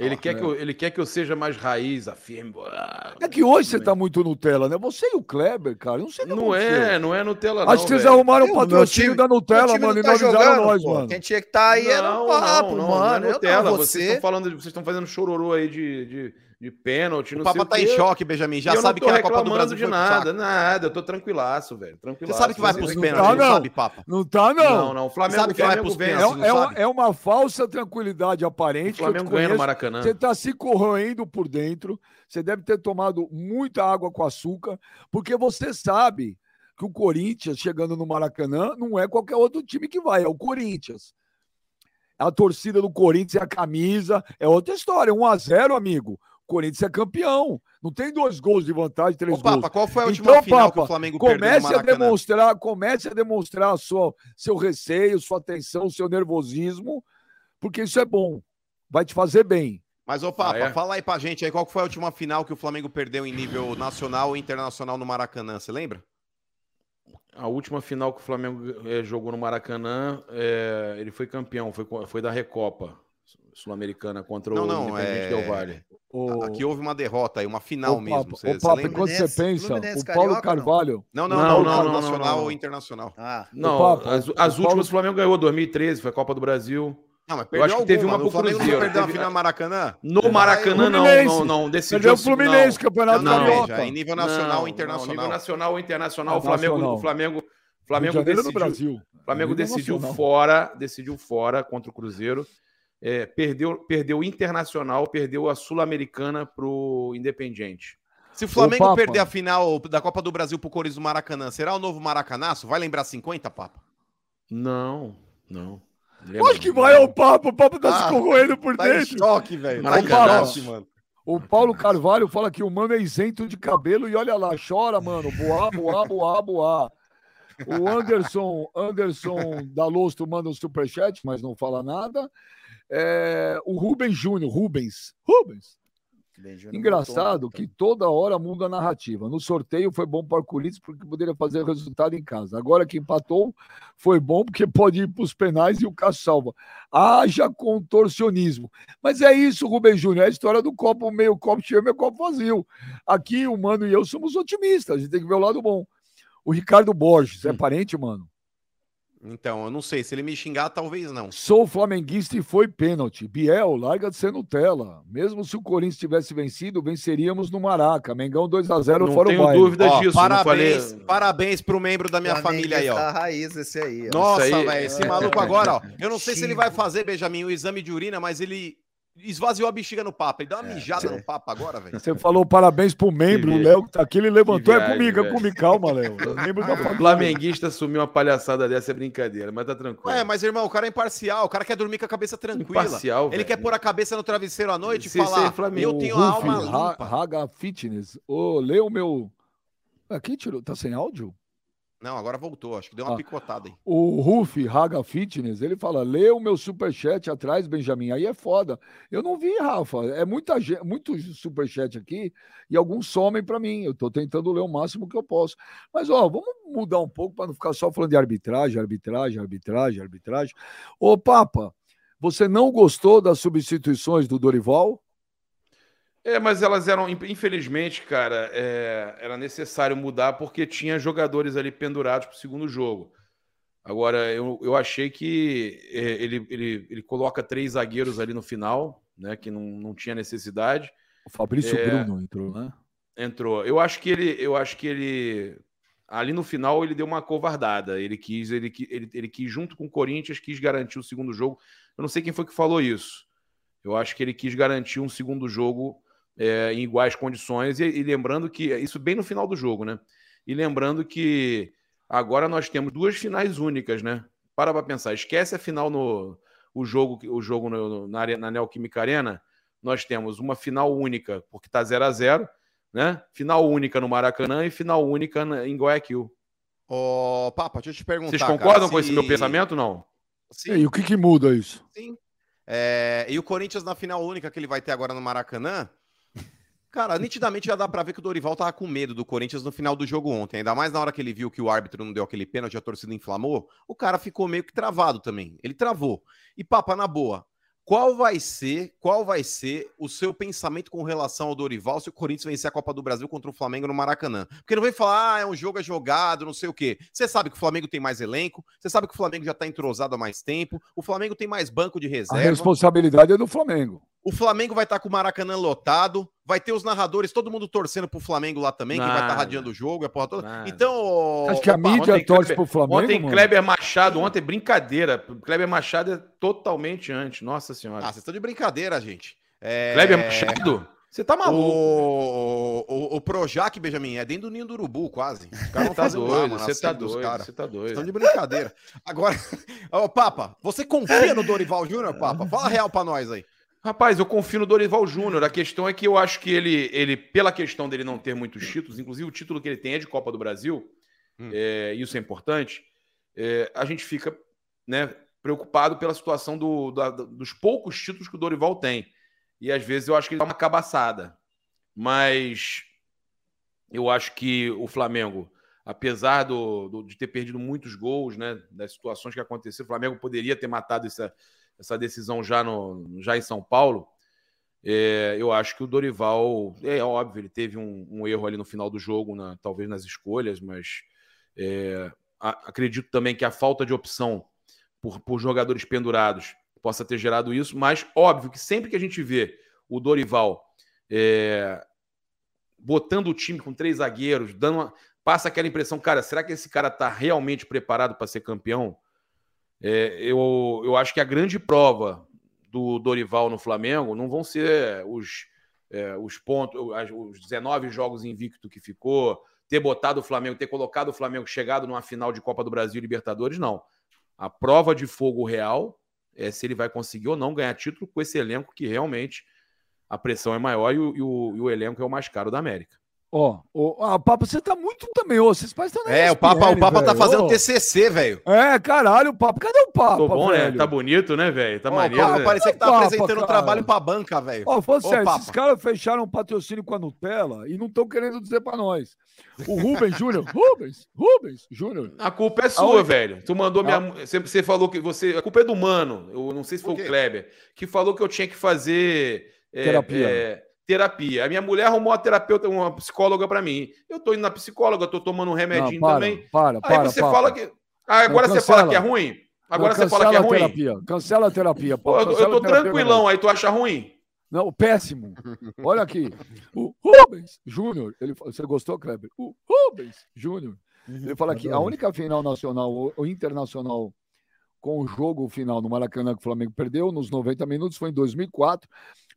Ele, Ah, quer é. que eu, ele quer que eu seja mais raiz, afirme. Ah, É que hoje você tá muito Nutella, né? Você e o Kleber, cara. eu Não sei o que Não é, não é Nutella, não. Acho que vocês velho. arrumaram um meu patrocínio time- da Nutella, mano, não e tá não avisaram jogando, nós, pô. mano. Quem tinha que estar aí era o papo, não, mano. Não é Eu não, Nutella. Vocês você. estão falando, vocês estão fazendo chororô aí de, de, de pênalti, O não Papa tá o em choque, Benjamin. Já sabe que a Copa do Brasil de nada, nada. Eu tô tranquilaço, velho. Você Tranquilaço. sabe que vai pros pênaltis, tá, não não. sabe, Papa? Não tá, Não, não. não. O Flamengo, sabe que vai pros. É, pênaltis, é uma, é uma falsa tranquilidade O aparente. te Flamengo ganha no. Maracanã. Você está se corroendo por dentro. Você deve ter tomado muita água com açúcar, porque você sabe que o Corinthians, chegando no Maracanã, não é qualquer outro time que vai, é o Corinthians. A torcida do Corinthians é a camisa, é outra história. 1 a 0 amigo. O Corinthians é campeão. Não tem dois gols de vantagem, três Ô, gols. Papa, qual foi a última Então, final que Papa, o Flamengo perdeu Comece a Maracanã? demonstrar, comece a demonstrar a sua, seu receio, sua tensão, seu nervosismo, porque isso é bom. Vai te fazer bem. Mas, ô Papa, Ah, é? fala aí pra gente aí qual que foi a última final que o Flamengo perdeu em nível nacional ou internacional no Maracanã, você lembra? A última final que o Flamengo eh, jogou no Maracanã, eh, ele foi campeão, foi, foi da Recopa Sul-Americana contra Não, o não, Independente é- Del Vale. O, Aqui houve uma derrota aí, uma final o mesmo. Papa, Você, o enquanto você pensa, o Paulo Carioca, não? Carvalho, Não, não, Não, não, não, não, não, não, nacional não. ou internacional. Ah, Não, Papa, as, as o últimas Paulo- o Flamengo ganhou 2013, foi a Copa do Brasil. Não, mas Eu perdeu acho que teve alguma. uma pro O Flamengo não Cruzeiro, perdeu a teve- final no Maracanã? No Maracanã, não, não, não, decidiu. perdeu o se- Fluminense, não. Campeonato Não, não, Carioca. Em nível nacional Não, ou não, internacional. nível nacional ou internacional. O Flamengo, o Flamengo, Flamengo decidiu, no Brasil. Flamengo decidiu fora, decidiu fora contra o Cruzeiro. É, perdeu, perdeu o Internacional, perdeu a Sul-Americana pro Independiente. Se o Flamengo Papa. perder a final da Copa do Brasil pro Corinthians do Maracanã, será o novo Maracanaço? Vai lembrar 50, Papa? Não, não. Acho que vai ao papo, o papo tá Ah, se corroendo por Tá em dentro. choque, velho. Tá Maracanaço. mano. O Paulo Carvalho fala que o mano é isento de cabelo e olha lá, chora, mano. Boá, boá, boá, boá. O Anderson, Anderson da Lostro manda um superchat, mas não fala nada. É, o Rubens Júnior, Rubens, Rubens. Engraçado que toda hora muda a narrativa. No sorteio foi bom para o Corinthians porque poderia fazer o resultado em casa. Agora que empatou foi bom porque pode ir para os penais e o Cássio salva. Haja contorcionismo. Mas é isso, Rubem Júnior. É a história do copo meio copo cheio, meio copo vazio. Aqui o Mano e eu somos otimistas. A gente tem que ver o lado bom. O Ricardo Borges, é parente, mano? Então, eu não sei. Se ele me xingar, talvez não. Sou flamenguista e foi pênalti. Biel, larga de ser Nutella. Mesmo se o Corinthians tivesse vencido, venceríamos no Maraca. Mengão 2x0 Não fora o tenho baile. dúvida Ó, disso. não parabéns, falei... parabéns pro membro da minha família aí, ó. Flamenguista raiz esse aí. ó. Nossa, velho, esse É. maluco agora, ó. Eu não sei se ele vai fazer, Benjamin, o exame de urina, mas ele esvaziou a bexiga no papo. Ele deu uma mijada é. no papo agora, velho. Você falou parabéns pro membro, o Léo que tá aqui, ele levantou. é viagem, comigo, é velho. comigo. Calma, Léo. É membro da <laughs> família. Flamenguista assumir uma palhaçada dessa é brincadeira, mas tá tranquilo. Ué, mas irmão, o cara é imparcial, o cara quer dormir com a cabeça tranquila. Imparcial, Ele velho. quer pôr a cabeça no travesseiro à noite e é falar, Flamengo, eu tenho a alma limpa. Raga Fitness. Ô, lê o meu. Aqui tirou. Tá sem áudio? Não, agora voltou, acho que deu uma Ah. picotada aí. O Rufi Raga Fitness, ele fala: lê o meu superchat atrás, Benjamin. Aí é foda. Eu não vi, Rafa. É muita gente, muito superchat aqui e alguns somem pra mim. Eu tô tentando ler o máximo que eu posso. Mas, ó, vamos mudar um pouco para não ficar só falando de arbitragem, arbitragem, arbitragem, arbitragem. Ô, Papa, você não gostou das substituições do Dorival? É, mas elas eram, infelizmente, cara, é, era necessário mudar porque tinha jogadores ali pendurados para o segundo jogo. Agora, eu, eu achei que é, ele, ele, ele coloca três zagueiros ali no final, né, que não, não tinha necessidade. O Fabrício É. Bruno entrou, né? Entrou. Eu acho que ele, eu acho que ele ali no final ele deu uma covardada. Ele quis, ele, ele, ele quis junto com o Corinthians quis garantir o segundo jogo. Eu não sei quem foi que falou isso. Eu acho que ele quis garantir um segundo jogo é, em iguais condições e, e lembrando que isso bem no final do jogo, né? E lembrando que agora nós temos duas finais únicas, né? Para para pensar. Esquece a final no o jogo, o jogo no- no- na, na Neoquímica Arena. Nós temos uma final única porque tá 0 a 0 né? Final única no Maracanã e final única na- em Guayaquil. Ô, Papa, deixa eu te perguntar. Vocês concordam cara, com esse se- meu pensamento, não? E aí, o que, que muda isso? Sim. É, e o Corinthians na final única que ele vai ter agora no Maracanã. Cara, nitidamente já dá pra ver que o Dorival tava com medo do Corinthians no final do jogo ontem. Ainda mais na hora que ele viu que o árbitro não deu aquele pênalti, a torcida inflamou. O cara ficou meio que travado também. Ele travou. E Papa, na boa, qual vai ser, qual vai ser o seu pensamento com relação ao Dorival se o Corinthians vencer a Copa do Brasil contra o Flamengo no Maracanã? Porque não vem falar, ah, é um jogo é jogado, não sei o quê. Você sabe que o Flamengo tem mais elenco, você sabe que o Flamengo já tá entrosado há mais tempo, o Flamengo tem mais banco de A reserva. responsabilidade é do Flamengo. O Flamengo vai estar com o Maracanã lotado, vai ter os narradores, todo mundo torcendo pro Flamengo lá também, que vai estar Nada. radiando o jogo, a porra toda. Nada. Então, ô, Acho que a Papa, mídia torce Kleber- pro Flamengo. Ontem, mano. Kleber Machado, ontem, brincadeira. Kleber Machado é totalmente antes. Nossa Senhora. Ah, vocês estão de brincadeira, gente. É... Kleber Machado? Você tá maluco. O, o, o Projac, Benjamin, é dentro do ninho do urubu, quase. Caras Você não tá doido, mano, você tá doido, você tá Estão doido. de brincadeira. Agora, <laughs> ô Papa, você confia no Dorival Júnior, Papa? Fala real pra nós aí. Rapaz, eu confio no Dorival Júnior. A questão é que eu acho que ele, ele, pela questão dele não ter muitos títulos, inclusive o título que ele tem é de Copa do Brasil, Hum. é, isso é importante, é, a gente fica né, preocupado pela situação do- da- dos poucos títulos que o Dorival tem. E às vezes eu acho que ele dá uma cabaçada. Mas eu acho que o Flamengo, apesar do, do- de ter perdido muitos gols, né, das situações que aconteceram, o Flamengo poderia ter matado essa, essa decisão já, no, já em São Paulo. É, eu acho que o Dorival, é óbvio, ele teve um, um erro ali no final do jogo, na- talvez nas escolhas, mas é, a- acredito também que a falta de opção por, por jogadores pendurados possa ter gerado isso, mas óbvio que sempre que a gente vê o Dorival é, botando o time com três zagueiros, dando uma- passa aquela impressão, cara, será que esse cara tá realmente preparado para ser campeão? É, eu, eu acho que a grande prova do Dorival no Flamengo não vão ser os, é, os pontos, os 19 jogos invicto que ficou, ter botado o Flamengo, ter colocado o Flamengo chegado numa final de Copa do Brasil e Libertadores, não. A prova de fogo real é se ele vai conseguir ou não ganhar título com esse elenco que realmente a pressão é maior e o, e o, e o elenco é o mais caro da América. Ó, oh, ah, Papa, você tá muito também, ô. Vocês pais estão É, o Papa, o Papa tá fazendo oh. TCC, velho. É, caralho, o Papa. Cadê o Papa? Tô bom, né? velho? né? Tá bonito, né, velho? Tá oh, maneiro. Papa, né? Parecia que tá Papa, apresentando cara. trabalho pra banca, velho. Ó, oh, sério, esses caras fecharam um patrocínio com a Nutella e não estão querendo dizer pra nós. O Rubens Júnior, <laughs> Rubens, Rubens Júnior. A culpa é sua, Aonde? velho. Tu mandou minha. Você, você falou que você. A culpa é do mano. Eu não sei se foi o, o Kleber, que falou que eu tinha que fazer. É, Terapia. É, terapia. A minha mulher arrumou uma terapeuta, uma psicóloga para mim. Eu tô indo na psicóloga, tô tomando um remedinho não, para, também. Para, para, Aí você para, fala que. Ah, agora você fala que é ruim? Agora você fala que é ruim? Terapia. Cancela a terapia. Pô, eu, eu tô tranquilão, aí tu acha ruim? Não, péssimo. Olha aqui. O <laughs> Rubens Júnior, ele, você gostou, Kleber? O Rubens Júnior. Ele fala aqui, a única final nacional ou internacional com o jogo final no Maracanã que o Flamengo perdeu nos 90 minutos foi em 2004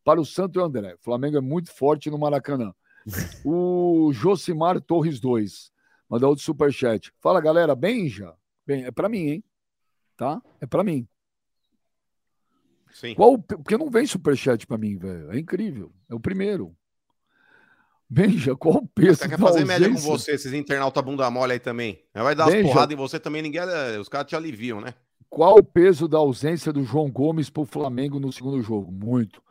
para o Santo André. O Flamengo é muito forte no Maracanã. <laughs> O Josimar Torres 2 mandou outro superchat. Fala, galera, Benja. Bem, é para mim, hein? Tá? É para mim. Sim. Qual, porque não vem superchat para mim, velho. É incrível. É o primeiro. Benja, qual o peso? Você quer fazer ausência? média com você, esses internautas bunda mole aí também. Vai dar Benja, umas porradas em você também, ninguém. Os caras te aliviam, né? Qual o peso da ausência do João Gomes pro Flamengo no segundo jogo? Muito.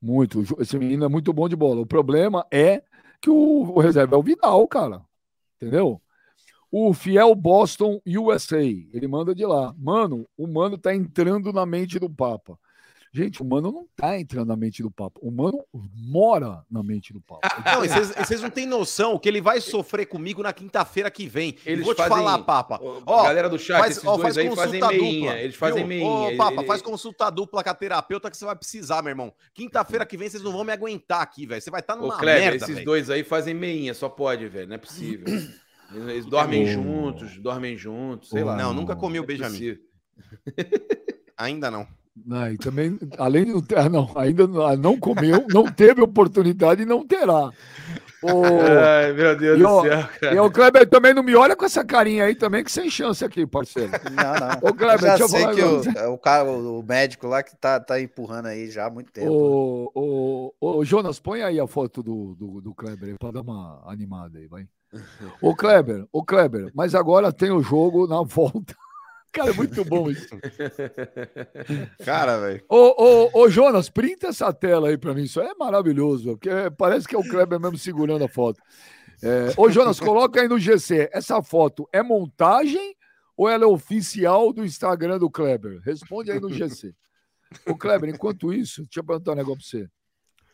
Muito. Esse menino é muito bom de bola. O problema é que o, o reserva é o Vidal, cara. Entendeu? O fiel Boston USA, ele manda de lá. Mano, o mano tá entrando na mente do Papa. Gente, o mano não tá entrando na mente do Papa. O mano mora na mente do Papa. <laughs> Ah, não, vocês não têm noção o que ele vai sofrer comigo na quinta-feira que vem. Eles Vou te fazem, falar, Papa. Ó, galera do chat, faz, esses ó, dois faz aí fazem meinha. Eles fazem meinha. Ô, Papa, ele... faz consulta dupla com a terapeuta que você vai precisar, meu irmão. Quinta-feira que vem vocês não vão me aguentar aqui, velho. Você vai estar tá numa Ô, Kleber, merda, esses véio. dois aí fazem meinha, só pode, velho. Não é possível. Eles dormem oh. juntos, dormem juntos, sei oh. lá. Não, nunca comi o é Benjamin. Ainda não. Ah, e também, além de não ter, ah, não, ainda não comeu, não teve oportunidade e não terá. O... Ai, meu Deus e, do céu, cara. E o Kleber também não me olha com essa carinha aí também, que sem chance aqui, parceiro. Não, não. Ô, Kleber, eu já sei que o, o, cara, o médico lá que tá, tá empurrando aí já há muito tempo. O, o, o Jonas, põe aí a foto do, do, do Kleber pra dar uma animada aí, vai. <laughs> Ô, Kleber, o Kleber, mas agora tem o jogo na volta. Cara, é muito bom isso. <laughs> Cara, velho. Ô, ô, ô, Jonas, printa essa tela aí pra mim. Isso é maravilhoso. Porque parece que é o Kleber mesmo segurando a foto. É... Ô, Jonas, coloca aí no GC. Essa foto é montagem ou ela é oficial do Instagram do Kleber? Responde aí no GC. Ô, Kleber, enquanto isso, deixa eu perguntar um negócio pra você.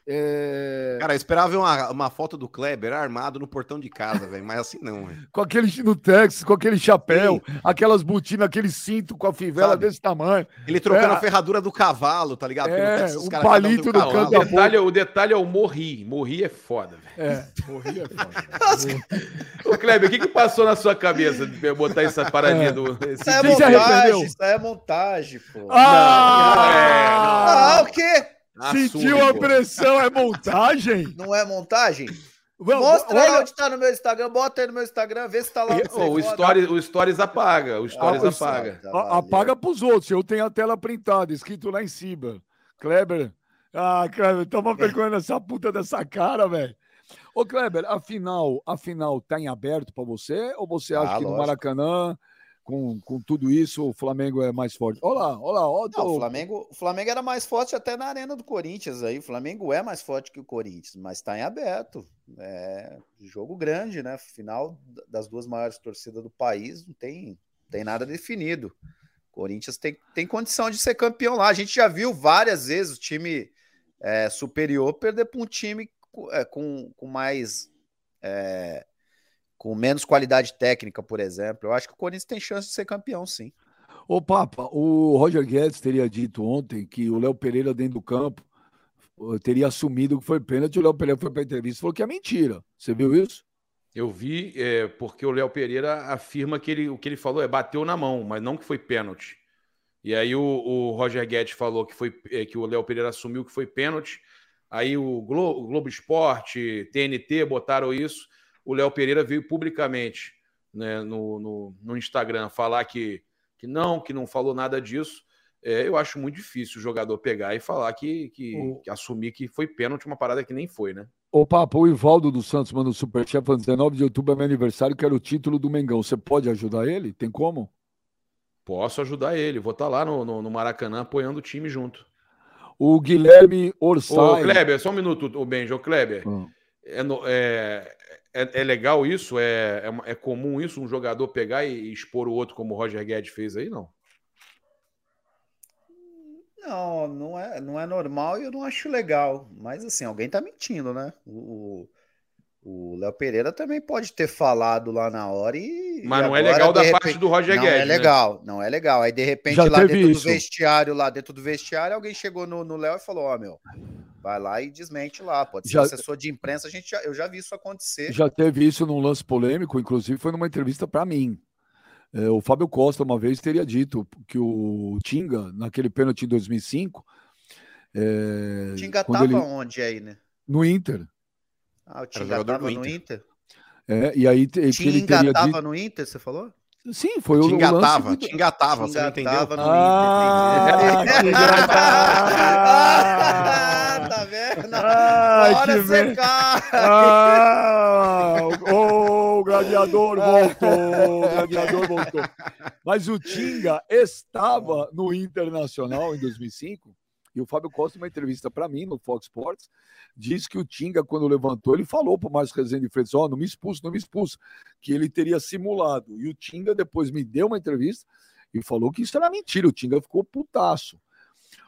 É... Cara, eu esperava ver uma, uma foto do Kleber armado no portão de casa, velho, mas assim não. Véio. com aquele no Texas, com aquele chapéu, Sim. aquelas botinas, aquele cinto com a fivela Sabe? desse tamanho. Ele trocando é. a ferradura do cavalo, tá ligado? É, Texas, palito do canto detalhe, o detalhe é o morri. Morri é foda, velho. É, <laughs> morri é foda. Ô, Kleber, o que que passou na sua cabeça de botar essa paradinha é. do... Esse... Isso é montagem, isso é montagem, pô. Ah, não, é, não. ah o quê? Sentiu a pressão, é montagem? <laughs> Não é montagem? Mostra aí onde tá no meu Instagram, bota aí no meu Instagram, vê se tá lá. Oh, o, stories, o Stories apaga, o Stories ah, apaga. Tá apaga pros outros, eu tenho a tela printada, escrito lá em cima. Kleber, ah, Kleber, toma vergonha nessa puta dessa cara, velho. Ô, Kleber, afinal, afinal, tá em aberto para você? Ou você acha ah, que lógico. no Maracanã com, com tudo isso, o Flamengo é mais forte. Olha lá, olha lá. Olha Não, o, Flamengo, o Flamengo era mais forte até na arena do Corinthians aí. O Flamengo é mais forte que o Corinthians, mas está em aberto. É jogo grande, né? Final das duas maiores torcidas do país, não tem, tem nada definido. O Corinthians tem, tem condição de ser campeão lá. A gente já viu várias vezes o time é, superior perder para um time é, com, com mais. É, com menos qualidade técnica, por exemplo. Eu acho que o Corinthians tem chance de ser campeão, sim. Ô, Papa, o Roger Guedes teria dito ontem que o Léo Pereira, dentro do campo, teria assumido que foi pênalti. O Léo Pereira foi para a entrevista e falou que é mentira. Você viu isso? Eu vi, é, porque o Léo Pereira afirma que ele, o que ele falou é bateu na mão, mas não que foi pênalti. E aí o, o Roger Guedes falou que, foi, é, que o Léo Pereira assumiu que foi pênalti. Aí o Globo, o Globo Esporte, TNT botaram isso. O Léo Pereira veio publicamente né, no, no, no, Instagram falar que, que não, que não falou nada disso. É, eu acho muito difícil o jogador pegar e falar que, que, o... que assumir que foi pênalti, uma parada que nem foi, né? Ô, Papo, o Ivaldo dos Santos manda um superchat falando 19 de outubro é meu aniversário, quero o título do Mengão. Você pode ajudar ele? Tem como? Posso ajudar ele. Vou estar tá lá no, no, no, Maracanã apoiando o time junto. O Guilherme Orsay. Ô, Kleber, só um minuto, o Benjo. Kleber, hum. É, é, é, é, legal isso? É, é, é, comum isso, um jogador pegar e, expor o outro como o Roger Guedes fez aí, não? Não, não é, não é normal e eu não acho legal. Mas assim, alguém tá mentindo, né? O Léo Pereira também pode ter falado lá na hora e. Mas não é agora, é legal da repente, parte do Roger Guedes. Não é legal, né? não é legal. Aí de repente Já lá dentro isso. do vestiário, lá dentro do vestiário, alguém chegou no Léo e falou: Ó, oh, meu, vai lá e desmente lá. Pode ser já, assessor de imprensa, a gente já, eu já vi isso acontecer. Já teve isso num lance polêmico, inclusive foi numa entrevista para mim. É, o Fábio Costa uma vez teria dito que o Tinga, naquele pênalti em 2005. É, o Tinga tava ele... onde aí, né? No Inter. Ah, o Tinga tava no Inter. É, e aí Tinga ele tava dito... no Inter, você falou? Sim, foi o Tingatava, lance... Tingatava, você não entendeu? No ah, Inter, <laughs> ah, tá vendo? Ah, Bora secar! Ah, o, o gladiador <laughs> voltou, o gladiador voltou. Mas o Tinga estava no Internacional em 2005 e o Fábio Costa, uma entrevista para mim no Fox Sports, disse que o Tinga, quando levantou, ele falou para o Márcio Rezende Freitas: Ó, oh, não me expulso, não me expulso, que ele teria simulado. E o Tinga depois me deu uma entrevista e falou que isso era mentira. O Tinga ficou putaço.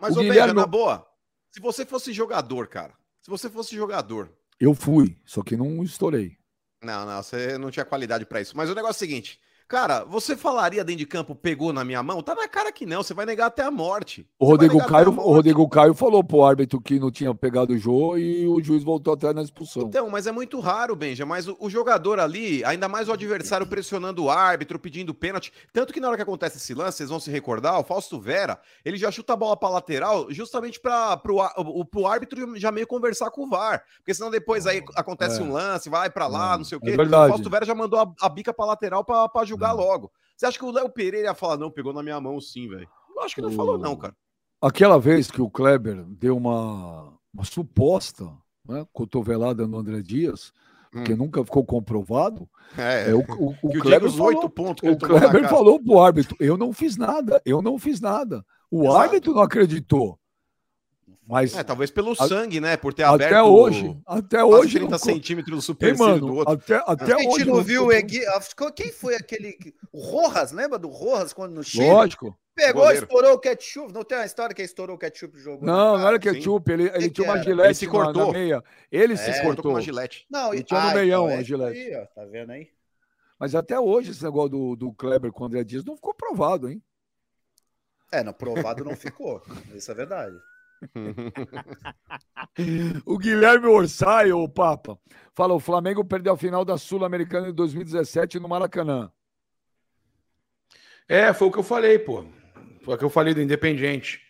Mas, o ô, Guilherme... na boa, se você fosse jogador, cara, se você fosse jogador. Eu fui, só que não estourei. Não, não, você não tinha qualidade para isso. Mas o negócio é o seguinte: Cara, você falaria dentro de campo, pegou na minha mão? Tá na cara que não, você vai negar até a morte. O Rodrigo, Caio, o Rodrigo Caio falou pro árbitro que não tinha pegado o jogo e o juiz voltou atrás na expulsão. Então, mas é muito raro, Benja. Mas o, o, jogador ali, ainda mais o adversário pressionando o árbitro, pedindo pênalti. Tanto que na hora que acontece esse lance, vocês vão se recordar, o Fausto Vera, ele já chuta a bola pra lateral justamente para pro, o, pro árbitro já meio conversar com o VAR. Porque senão depois aí acontece é. um lance, vai para lá, é. não sei o quê. É verdade. O Fausto Vera já mandou a, a bica pra lateral pra, pra julgar hum. logo. Você acha que o Léo Pereira ia falar, não, pegou na minha mão sim, velho? Eu acho que não o... falou, não, cara. Aquela vez que o Kleber deu uma, uma suposta né, cotovelada no André Dias, hum. que nunca ficou comprovado. É, é o, o, <laughs> o Kleber, falou, pontos o Kleber falou pro árbitro: eu não fiz nada, eu não fiz nada. O Exato. árbitro não acreditou. Mas é, talvez pelo a, sangue, né? Por ter aberto até hoje, até hoje 30 centímetros do super mano, do outro. Até, até a gente hoje não viu o Quem foi aquele o Rojas, lembra do Rojas quando no Chile? Lógico. Pegou, Goleiro. estourou o ketchup. Não tem uma história que estourou o ketchup jogou. Não, não era ketchup. Ele, ele tinha uma gilete. Ele se cortou. meia. Ele é, se cortou. com uma gilete. Não, ele tinha no meião então, a gilete. Aí, ó, tá vendo aí? Mas até hoje esse negócio do, do Kleber com o André Dias não ficou provado, hein? É, não, provado não ficou. <laughs> Isso é verdade. <laughs> o Guilherme Orsay, o Papa, fala: o Flamengo perdeu a final da Sul-Americana em 2017 no Maracanã. É, foi o que eu falei, pô. Foi o que eu falei do Independente.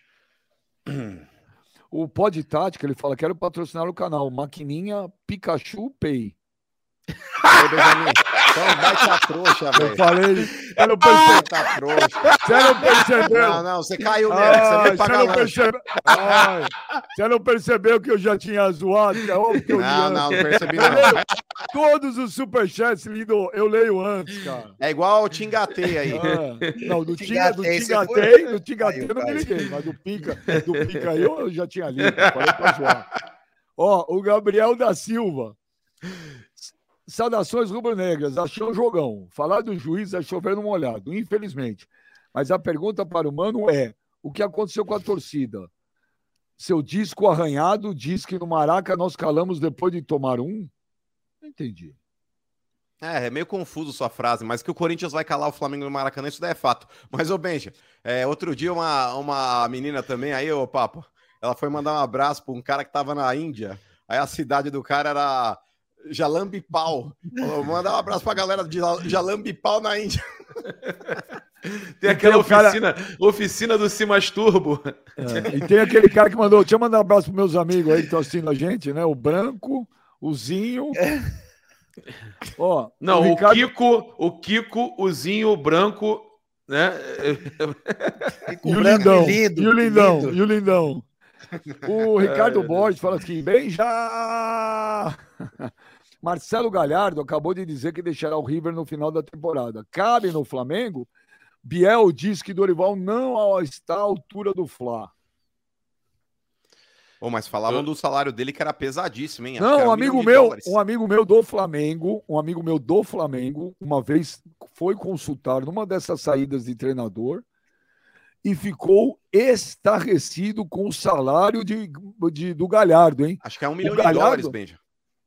O Pod Tática, ele fala: quero patrocinar o canal Maquininha Pikachu Pay. <laughs> Então vai ser trouxa, velho. Eu falei. Eu não percebi. Tá trouxa. Você não percebeu. Não, não, você caiu nela. Você veio pagar não percebe... Ai, Você não percebeu que eu já tinha zoado? É óbvio que eu não, não, não percebi não. Todos os superchats lido, eu leio antes, cara. É igual o Tingatei aí. Ah, não, do Tingatei, do Tingatei eu não me liguei, mas do Pica, do Pica eu já tinha lido. Falei pra zoar. Ó, o Gabriel da Silva. Saudações rubro-negras. Achou um jogão. Falar do juiz é chover no molhado, infelizmente. Mas a pergunta para o Mano é: o que aconteceu com a torcida? Seu disco arranhado diz que no Maraca nós calamos depois de tomar um? Não entendi. É, é meio confuso sua frase, mas que o Corinthians vai calar o Flamengo no Maracanã, isso daí é fato. Mas, ô Benja, é, outro dia uma, uma menina também, aí, ô Papo, ela foi mandar um abraço para um cara que tava na Índia. Aí a cidade do cara era Jalambi Pau. Falou, Mandar um abraço pra galera de Jalambi Pau na Índia. <laughs> Tem aquela oficina, oficina do Cimas Turbo. É, e tem aquele cara que mandou. Deixa eu mandar um abraço pros meus amigos aí que estão assistindo a gente, né? O Branco, o Zinho. Ó, Não, o, Ricardo- Kiko, o Kiko, o Zinho, o Branco, né? Fica E o branco lindão, lindo, e o lindão, lindo. e o lindão. O Ricardo Ai, Borges fala aqui, bem já. Marcelo Galhardo acabou de dizer que deixará o River no final da temporada. Cabe no Flamengo? Biel diz que Dorival não está à altura do Fla. Ô, mas falavam do salário dele que era pesadíssimo, hein? Acho Não, um amigo meu, dólares. um amigo meu do Flamengo, um amigo meu do Flamengo, uma vez foi consultar numa dessas saídas de treinador e ficou estarrecido com o salário de, de- do Galhardo, hein? Acho que é um milhão O de Galhardo- dólares, Benja.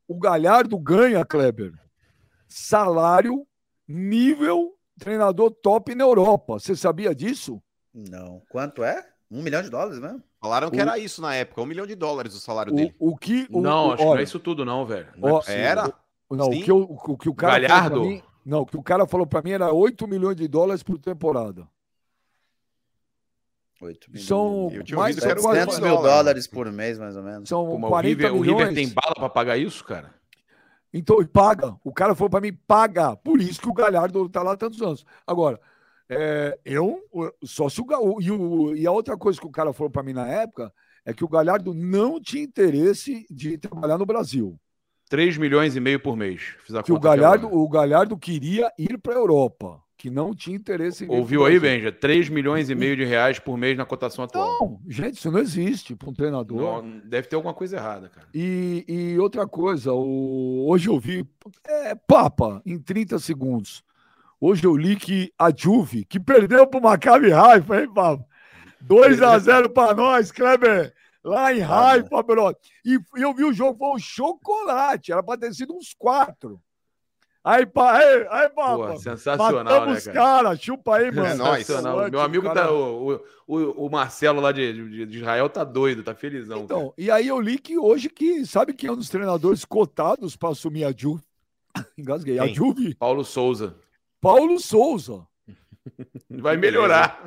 O Galhardo ganha, Kleber, salário nível treinador top na Europa. Você sabia disso? Não. Quanto é? Um milhão de dólares mesmo? Falaram que O- era isso na época, um milhão de dólares o salário O, dele. o que o, não, o- acho que não olha, é isso tudo, não, velho. Não é Ó, possível. Era? Não, Sim. o que, o, o que o cara falou Galhardo? pra mim, não, o que o cara falou para mim era 8 milhões de dólares por temporada. 8 milhões. São mais ouvido de que era um 700 quase- milhão mil de dólar. dólares por mês, mais ou menos. são Pô, mas o 40 River, o milhões. River tem bala pra pagar isso, cara? Então, e paga. O cara falou para mim, paga. Por isso que o Galhardo tá lá há tantos anos. Agora, é, eu, só se o, o- e, o- e a outra coisa que o cara falou para mim na época é que o Galhardo não tinha interesse de trabalhar no Brasil. 3 milhões e meio por mês. Fiz a Que o Galhardo, o Galhardo queria ir para a Europa, que não tinha interesse em Ouviu aí. Benja? 3 milhões e meio de reais por mês na cotação atual. Não, gente, isso não existe para um treinador. Não, deve ter alguma coisa errada, cara. E, e outra coisa, o- hoje eu vi, é, Papa, em 30 segundos. Hoje eu li que a Juve, que perdeu para o Maccabi Haifa, hein, Papa? 2 a 0 para nós, Kleber. Lá em Haifa, bro. E, e eu vi o jogo, foi um chocolate. Era para ter sido uns quatro. Aí, pa, aí, aí Papa. Pô, sensacional, né, Matamos cara? cara. Chupa aí, mano. É nóis. Sensacional. Meu amigo tá. O, o, o Marcelo lá de, de, de Israel tá doido, tá felizão. cara. Então, e aí eu li que hoje que, sabe quem é um dos treinadores cotados para assumir a Juve? <laughs> Engasguei. A Quem? Juve? Paulo Souza. Paulo Souza. <laughs> Vai melhorar.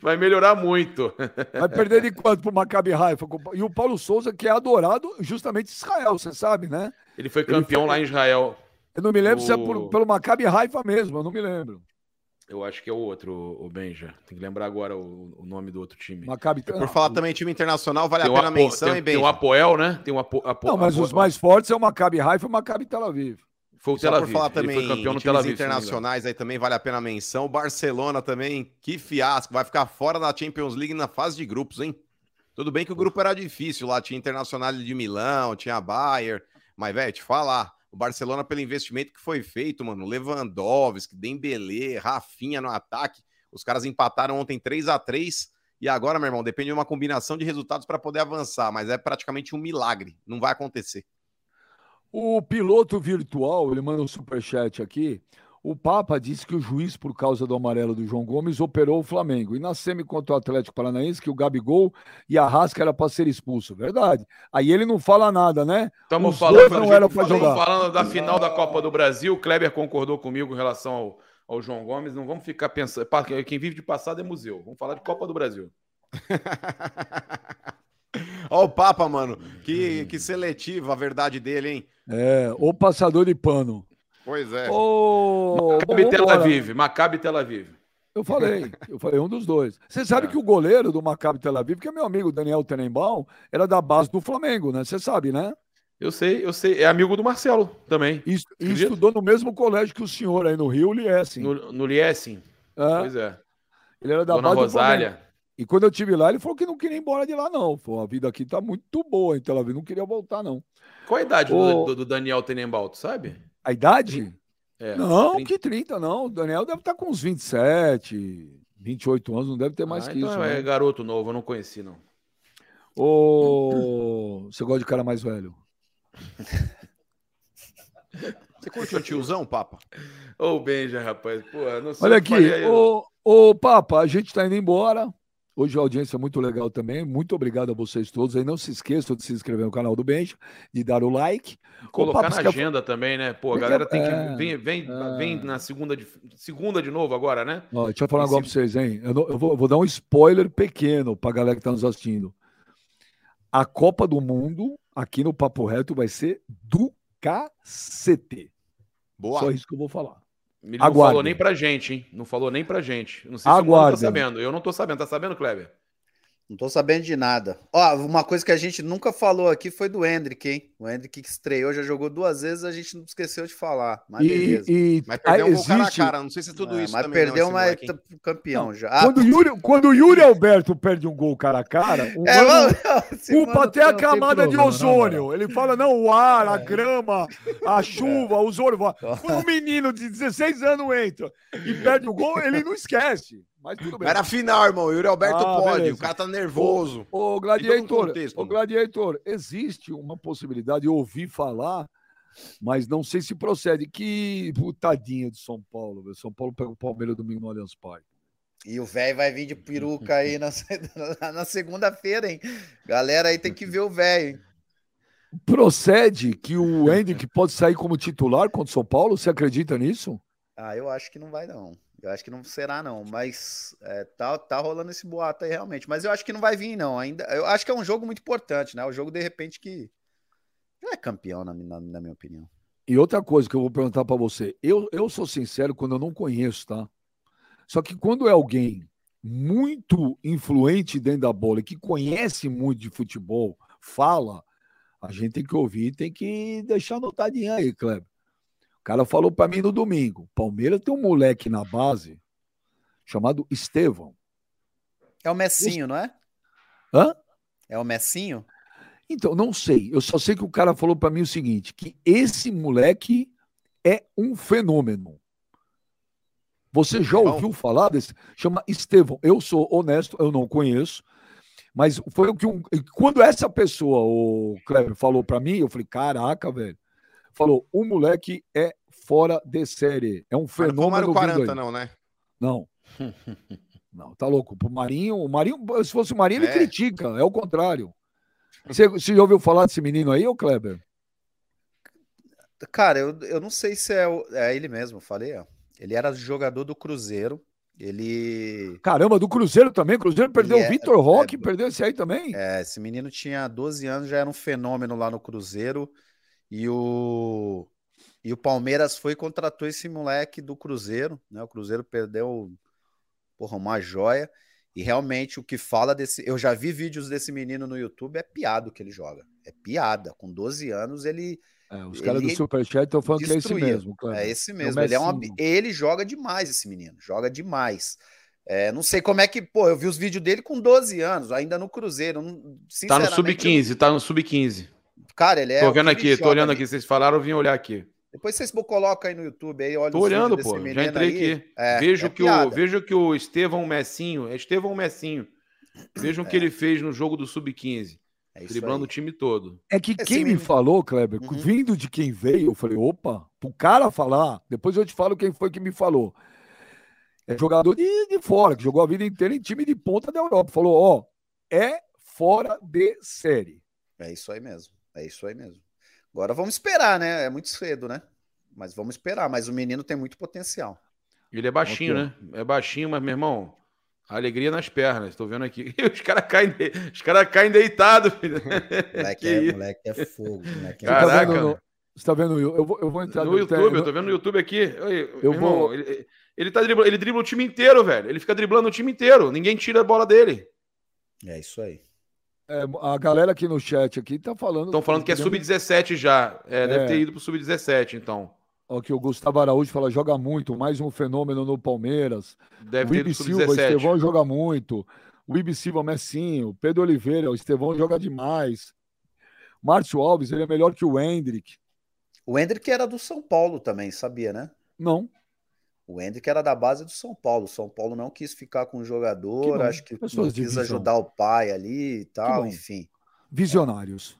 Vai melhorar muito. Vai perder de quanto pro Maccabi Haifa? E o Paulo Souza, que é adorado justamente em Israel, você sabe, né? Ele foi campeão foi- lá em Israel. Eu não me lembro se é O- por- pelo Maccabi Haifa mesmo, eu não me lembro. Eu acho que é o outro, o Benja. Tem que lembrar agora o, o nome do outro time. Maccabi... Por falar também time internacional, vale Tem a o pena a menção, tem, hein, tem o Benja? Apoel, né? Tem o Apo, Apo, Não, mas Apo- os mais fortes é o Maccabi Haifa e o Maccabi Tel Aviv. Foi o Só Tel por Aviv. falar Ele também foi campeão no Tel times Aviv. não internacionais, aí também vale a pena a menção. O Barcelona também, que fiasco, vai ficar fora da Champions League na fase de grupos, hein? Tudo bem que o grupo era difícil lá, tinha Internacional de Milão, tinha Bayern, mas, velho, te falar, o Barcelona, pelo investimento que foi feito, mano, Lewandowski, Dembélé, Rafinha no ataque, os caras empataram ontem 3 a 3 e agora, meu irmão, depende de uma combinação de resultados para poder avançar, mas é praticamente um milagre, não vai acontecer. O piloto virtual, ele manda um superchat aqui. O Papa disse que o juiz, por causa do amarelo do João Gomes, operou o Flamengo. E na semi contra o Atlético Paranaense, que o Gabigol e a Rasca era para ser expulso. Verdade. Aí ele não fala nada, né? Estamos Os falando, não pra jogar. falando da final da Copa do Brasil. O Kleber concordou comigo em relação ao, ao João Gomes. Não vamos ficar pensando. Quem vive de passado é museu. Vamos falar de Copa do Brasil. <laughs> Ó o Papa, mano, que, que seletivo a verdade dele, hein? É, o passador de pano. Pois é. Ô, Maccabi Tel. Aviv. Maccabi Tel Aviv. Eu falei, eu falei um dos dois. Você <laughs> sabe É. que o goleiro do Maccabi Tel Aviv, que é meu amigo Daniel Tenenbaum, era da base do Flamengo, né? Você sabe, né? Eu sei, eu sei. É amigo do Marcelo também. E, e estudou no mesmo colégio que o senhor aí no Rio, o Liesen. No, no Liesing. É, Pois é. ele era da Dona base do Flamengo. Rosália. E quando eu tive lá, ele falou que não queria ir embora de lá, não. Falou, a vida aqui tá muito boa em Tel Aviv, não queria voltar, não. Qual a idade do, do- do Daniel Tenenbaum, tu sabe? A idade? É, não, 30. que 30, não. O Daniel deve estar com uns 27, 28 anos, não deve ter mais Ah, que então isso. É né? garoto novo, eu não conheci, não. Ô, Você gosta de cara mais velho? <laughs> Você curte o tiozão, Papa? Ô, Benja, rapaz. Pô, não sei Olha aqui, ô, ô Papa, a gente tá indo embora. Hoje a audiência é muito legal também. Muito obrigado a vocês todos. Aí não se esqueçam de se inscrever no canal do Benja, de dar o like. Colocar na agenda também, né? Pô, a galera tem que. é, Vem, vem, é. vem na segunda de, segunda de novo agora, né? Ó, deixa eu falar Esse- negócio pra vocês, hein? Eu, não- eu vou, eu vou dar um spoiler pequeno pra galera que tá nos assistindo. A Copa do Mundo, aqui no Papo Reto, vai ser do cacete. Boa. Só isso que eu vou falar. Ele não falou nem pra gente, hein? Não falou nem pra gente. Não sei se o Mano tá Aguardem. sabendo. Eu não tô sabendo. Tá sabendo, Kleber? Não tô sabendo de nada. Ó, uma coisa que a gente nunca falou aqui foi do Hendrick, hein? O Hendrick que estreou, já jogou duas vezes, a gente não esqueceu de falar. Mas beleza. E, e Mas perdeu um gol cara a cara. Não sei se é tudo É, isso mas também. perdeu, não, mas campeão já. Ah, Quando o, Yuri, <laughs> quando o Yuri Alberto perde um gol cara a cara, o é, Mano <laughs> culpa mano até a não camada de problema, não, ozônio. Ele fala, não, o ar, a É. grama, a <laughs> chuva, o ozônio. Quando um menino de 16 anos entra e perde o gol, ele não esquece. Mas tudo bem. Era final, irmão. O Yuri Alberto Ah, pode. beleza. O cara tá nervoso. Ô, Em Gladiator, contexto, ô, mano. Gladiator, existe uma possibilidade, eu ouvi falar, mas não sei se procede, que putadinho de São Paulo, velho. São Paulo pega o Palmeiras domingo no Allianz Parque. E o velho vai vir de peruca aí na, <laughs> na segunda-feira, hein? Galera aí tem que ver o velho? Procede que o Hendrick pode sair como titular contra o São Paulo? Você acredita nisso? Ah, eu acho que não vai, não. Eu acho que não será, não. Mas é, tá, tá rolando esse boato aí, realmente. Mas eu acho que não vai vir, não. Ainda, eu acho que é um jogo muito importante, né? O jogo, de repente, que não é campeão, na, na, na minha opinião. E outra coisa que eu vou perguntar pra você, eu, eu sou sincero quando eu não conheço, tá? Só que quando é alguém muito influente dentro da bola e que conhece muito de futebol, fala, a gente tem que ouvir, tem que deixar anotadinho aí, Kleber. O cara falou pra mim no domingo, Palmeiras tem um moleque na base chamado Estevão. É o Messinho, não é? Hã? É o Messinho? Então, não sei. Eu só sei que o cara falou pra mim o seguinte: que esse moleque é um fenômeno. Você já ouviu falar desse? Chama Estevão. Eu sou honesto, eu não conheço. Mas foi o que um, quando essa pessoa, o Kleber, falou pra mim, eu falei: caraca, velho. Falou: o moleque é fora de série. É um não o fenômeno. Mário vindo 40, aí. não, né? Não. <laughs> Não, tá louco. Pro Marinho, o Marinho, se fosse o Marinho, ele É. critica, é o contrário. Você, você já ouviu falar desse menino aí, ô Kleber? Cara, eu, eu não sei se é, o- é ele mesmo, falei, ó. Ele era jogador do Cruzeiro. Ele. Caramba, do Cruzeiro também. Cruzeiro perdeu Ele o é- Vitor Roque, é- perdeu esse aí também. É, esse menino tinha 12 anos, já era um fenômeno lá no Cruzeiro. E o, e o Palmeiras foi e contratou esse moleque do Cruzeiro, né? O Cruzeiro perdeu, porra, uma joia. E realmente o que fala desse. Eu já vi vídeos desse menino no YouTube, é piada o que ele joga. É piada. Com 12 anos, ele. É, os caras do Superchat estão falando que é esse destruía. mesmo. É esse É mesmo. ele, é um, Messinho. ele joga demais, esse menino. Joga demais. É, não sei como é que. Pô, eu vi os vídeos dele com 12 anos, ainda no Cruzeiro. não- Tá no sinceramente, sub-15, tá no sub-15. Cara, ele é. tô vendo aqui, tô olhando ali. aqui. Vocês falaram, eu vim olhar aqui. Depois vocês colocam aí no YouTube aí, olha Tô os vídeos olhando, pô. Já entrei aí. aqui. É, vejo, é que o, vejo que o Estevão Messinho, é Estevão Messinho. Vejam o que ele fez no jogo do sub-15, É isso driblando o time todo. É que Esse quem me falou, Kleber, Uhum. vindo de quem veio, eu falei, opa, pro cara falar, depois eu te falo quem foi que me falou. É jogador de, de fora, que jogou a vida inteira em time de ponta da Europa. Falou, ó, é fora de série. É isso aí mesmo. É isso aí mesmo. Agora vamos esperar, né? É muito cedo, né? Mas vamos esperar. Mas o menino tem muito potencial. Ele é baixinho, né? É baixinho, mas, meu irmão, alegria nas pernas. Tô vendo aqui. <laughs> Os caras caem, de... Os cara caem deitados, filho. <laughs> Moleque, Que é, moleque é fogo. Moleque é Você tá Caraca. vendo no- Você tá vendo? Eu vou, eu vou entrar No YouTube, eu tô vendo no YouTube aqui. Oi, Eu meu irmão, vou- ele, ele, tá dribla, ele dribla o time inteiro, velho. Ele fica driblando o time inteiro. Ninguém tira a bola dele. É isso aí. É, a galera aqui no chat aqui tá falando. Estão falando que é sub-17 já. É, deve É. ter ido pro sub-17, então. Ó, que o Gustavo Araújo fala, joga muito, mais um fenômeno no Palmeiras. Deve o ter ido Silva, sub-17. Estevão joga muito. O Ibi Silva, Messinho. Pedro Oliveira, o Estevão joga demais. Márcio Alves, ele é melhor que o Hendrick. O Hendrick era do São Paulo também, sabia, né? Não. O Hendrick era da base do São Paulo. O São Paulo não quis ficar com o Que jogador, bom. acho que Pessoas não quis visão. ajudar o pai ali e tal, enfim. Visionários.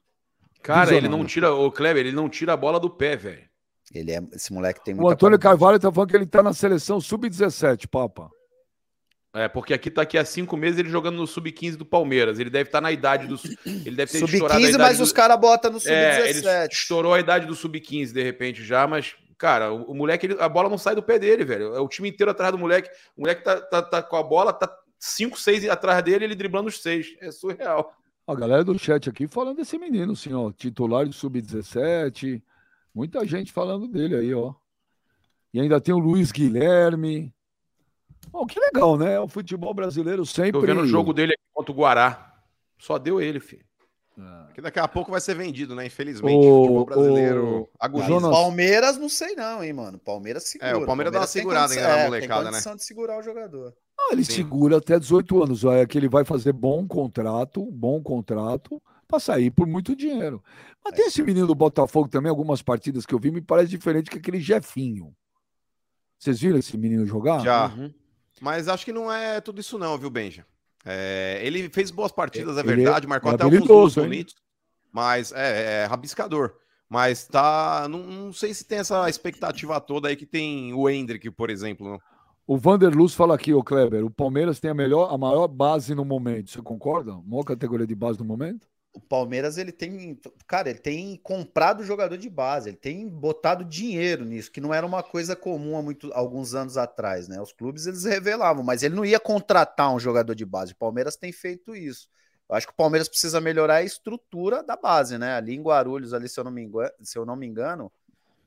Cara, ele Visionário. não tira, o Kleber, ele não tira a bola do pé, velho. Ele é, esse moleque tem O muita Antônio qualidade. Carvalho tá falando que ele tá na seleção sub-17, papa. É, porque aqui tá aqui há cinco meses ele jogando no Sub-15 do Palmeiras. Ele deve estar na idade do. Ele deve ter estourado a Sub-15, idade mas do- os caras botam no É, ele Sub-17. estourou a idade do Sub-15 de repente já, mas, cara, o, o moleque, ele- a bola não sai do pé dele, velho. É o time inteiro atrás do moleque. O moleque tá, tá, tá com a bola, tá 5, 6 atrás dele, ele driblando os seis. É surreal. A galera do chat aqui falando desse menino, assim, ó, titular do Sub-17. Muita gente falando dele aí, ó. E ainda tem o Luiz Guilherme. Bom, que legal, né? O futebol brasileiro sempre. Tô vendo o jogo dele aqui contra o Guará. Só deu ele, filho. É. Que daqui a pouco vai ser vendido, né? Infelizmente. O futebol brasileiro agudiza. Jonas- Palmeiras, não sei não, hein, mano. Palmeiras segura. É, o Palmeiras dá uma tem segurada condição- ainda na é, molecada, tem né? condição de segurar o jogador. Não, ele Sim. segura até 18 anos. ó, É que ele vai fazer bom contrato, bom contrato, para sair por muito dinheiro. Mas tem esse menino do Botafogo também, algumas partidas que eu vi, me parece diferente que aquele Jefinho. Vocês viram esse menino jogar? Já. Uhum. Mas acho que não é tudo isso, não, viu, Benja? É, ele fez boas partidas, é Ele é- verdade, marcou é até alguns gols bonitos, mas é, é rabiscador. Mas tá. Não, não sei se tem essa expectativa toda aí que tem o Hendrick, por exemplo. não. O Vanderluz fala aqui, ô Kleber, o Palmeiras tem a melhor, a maior base no momento. Você concorda? Maior categoria de base no momento? O Palmeiras, ele tem. Cara, ele tem comprado jogador de base, ele tem botado dinheiro nisso, que não era uma coisa comum há muito, alguns anos atrás, né? Os clubes eles revelavam, mas ele não ia contratar um jogador de base. O Palmeiras tem feito isso. Eu acho que o Palmeiras precisa melhorar a estrutura da base, né? Ali em Guarulhos, ali, se eu não me engano, se eu não me engano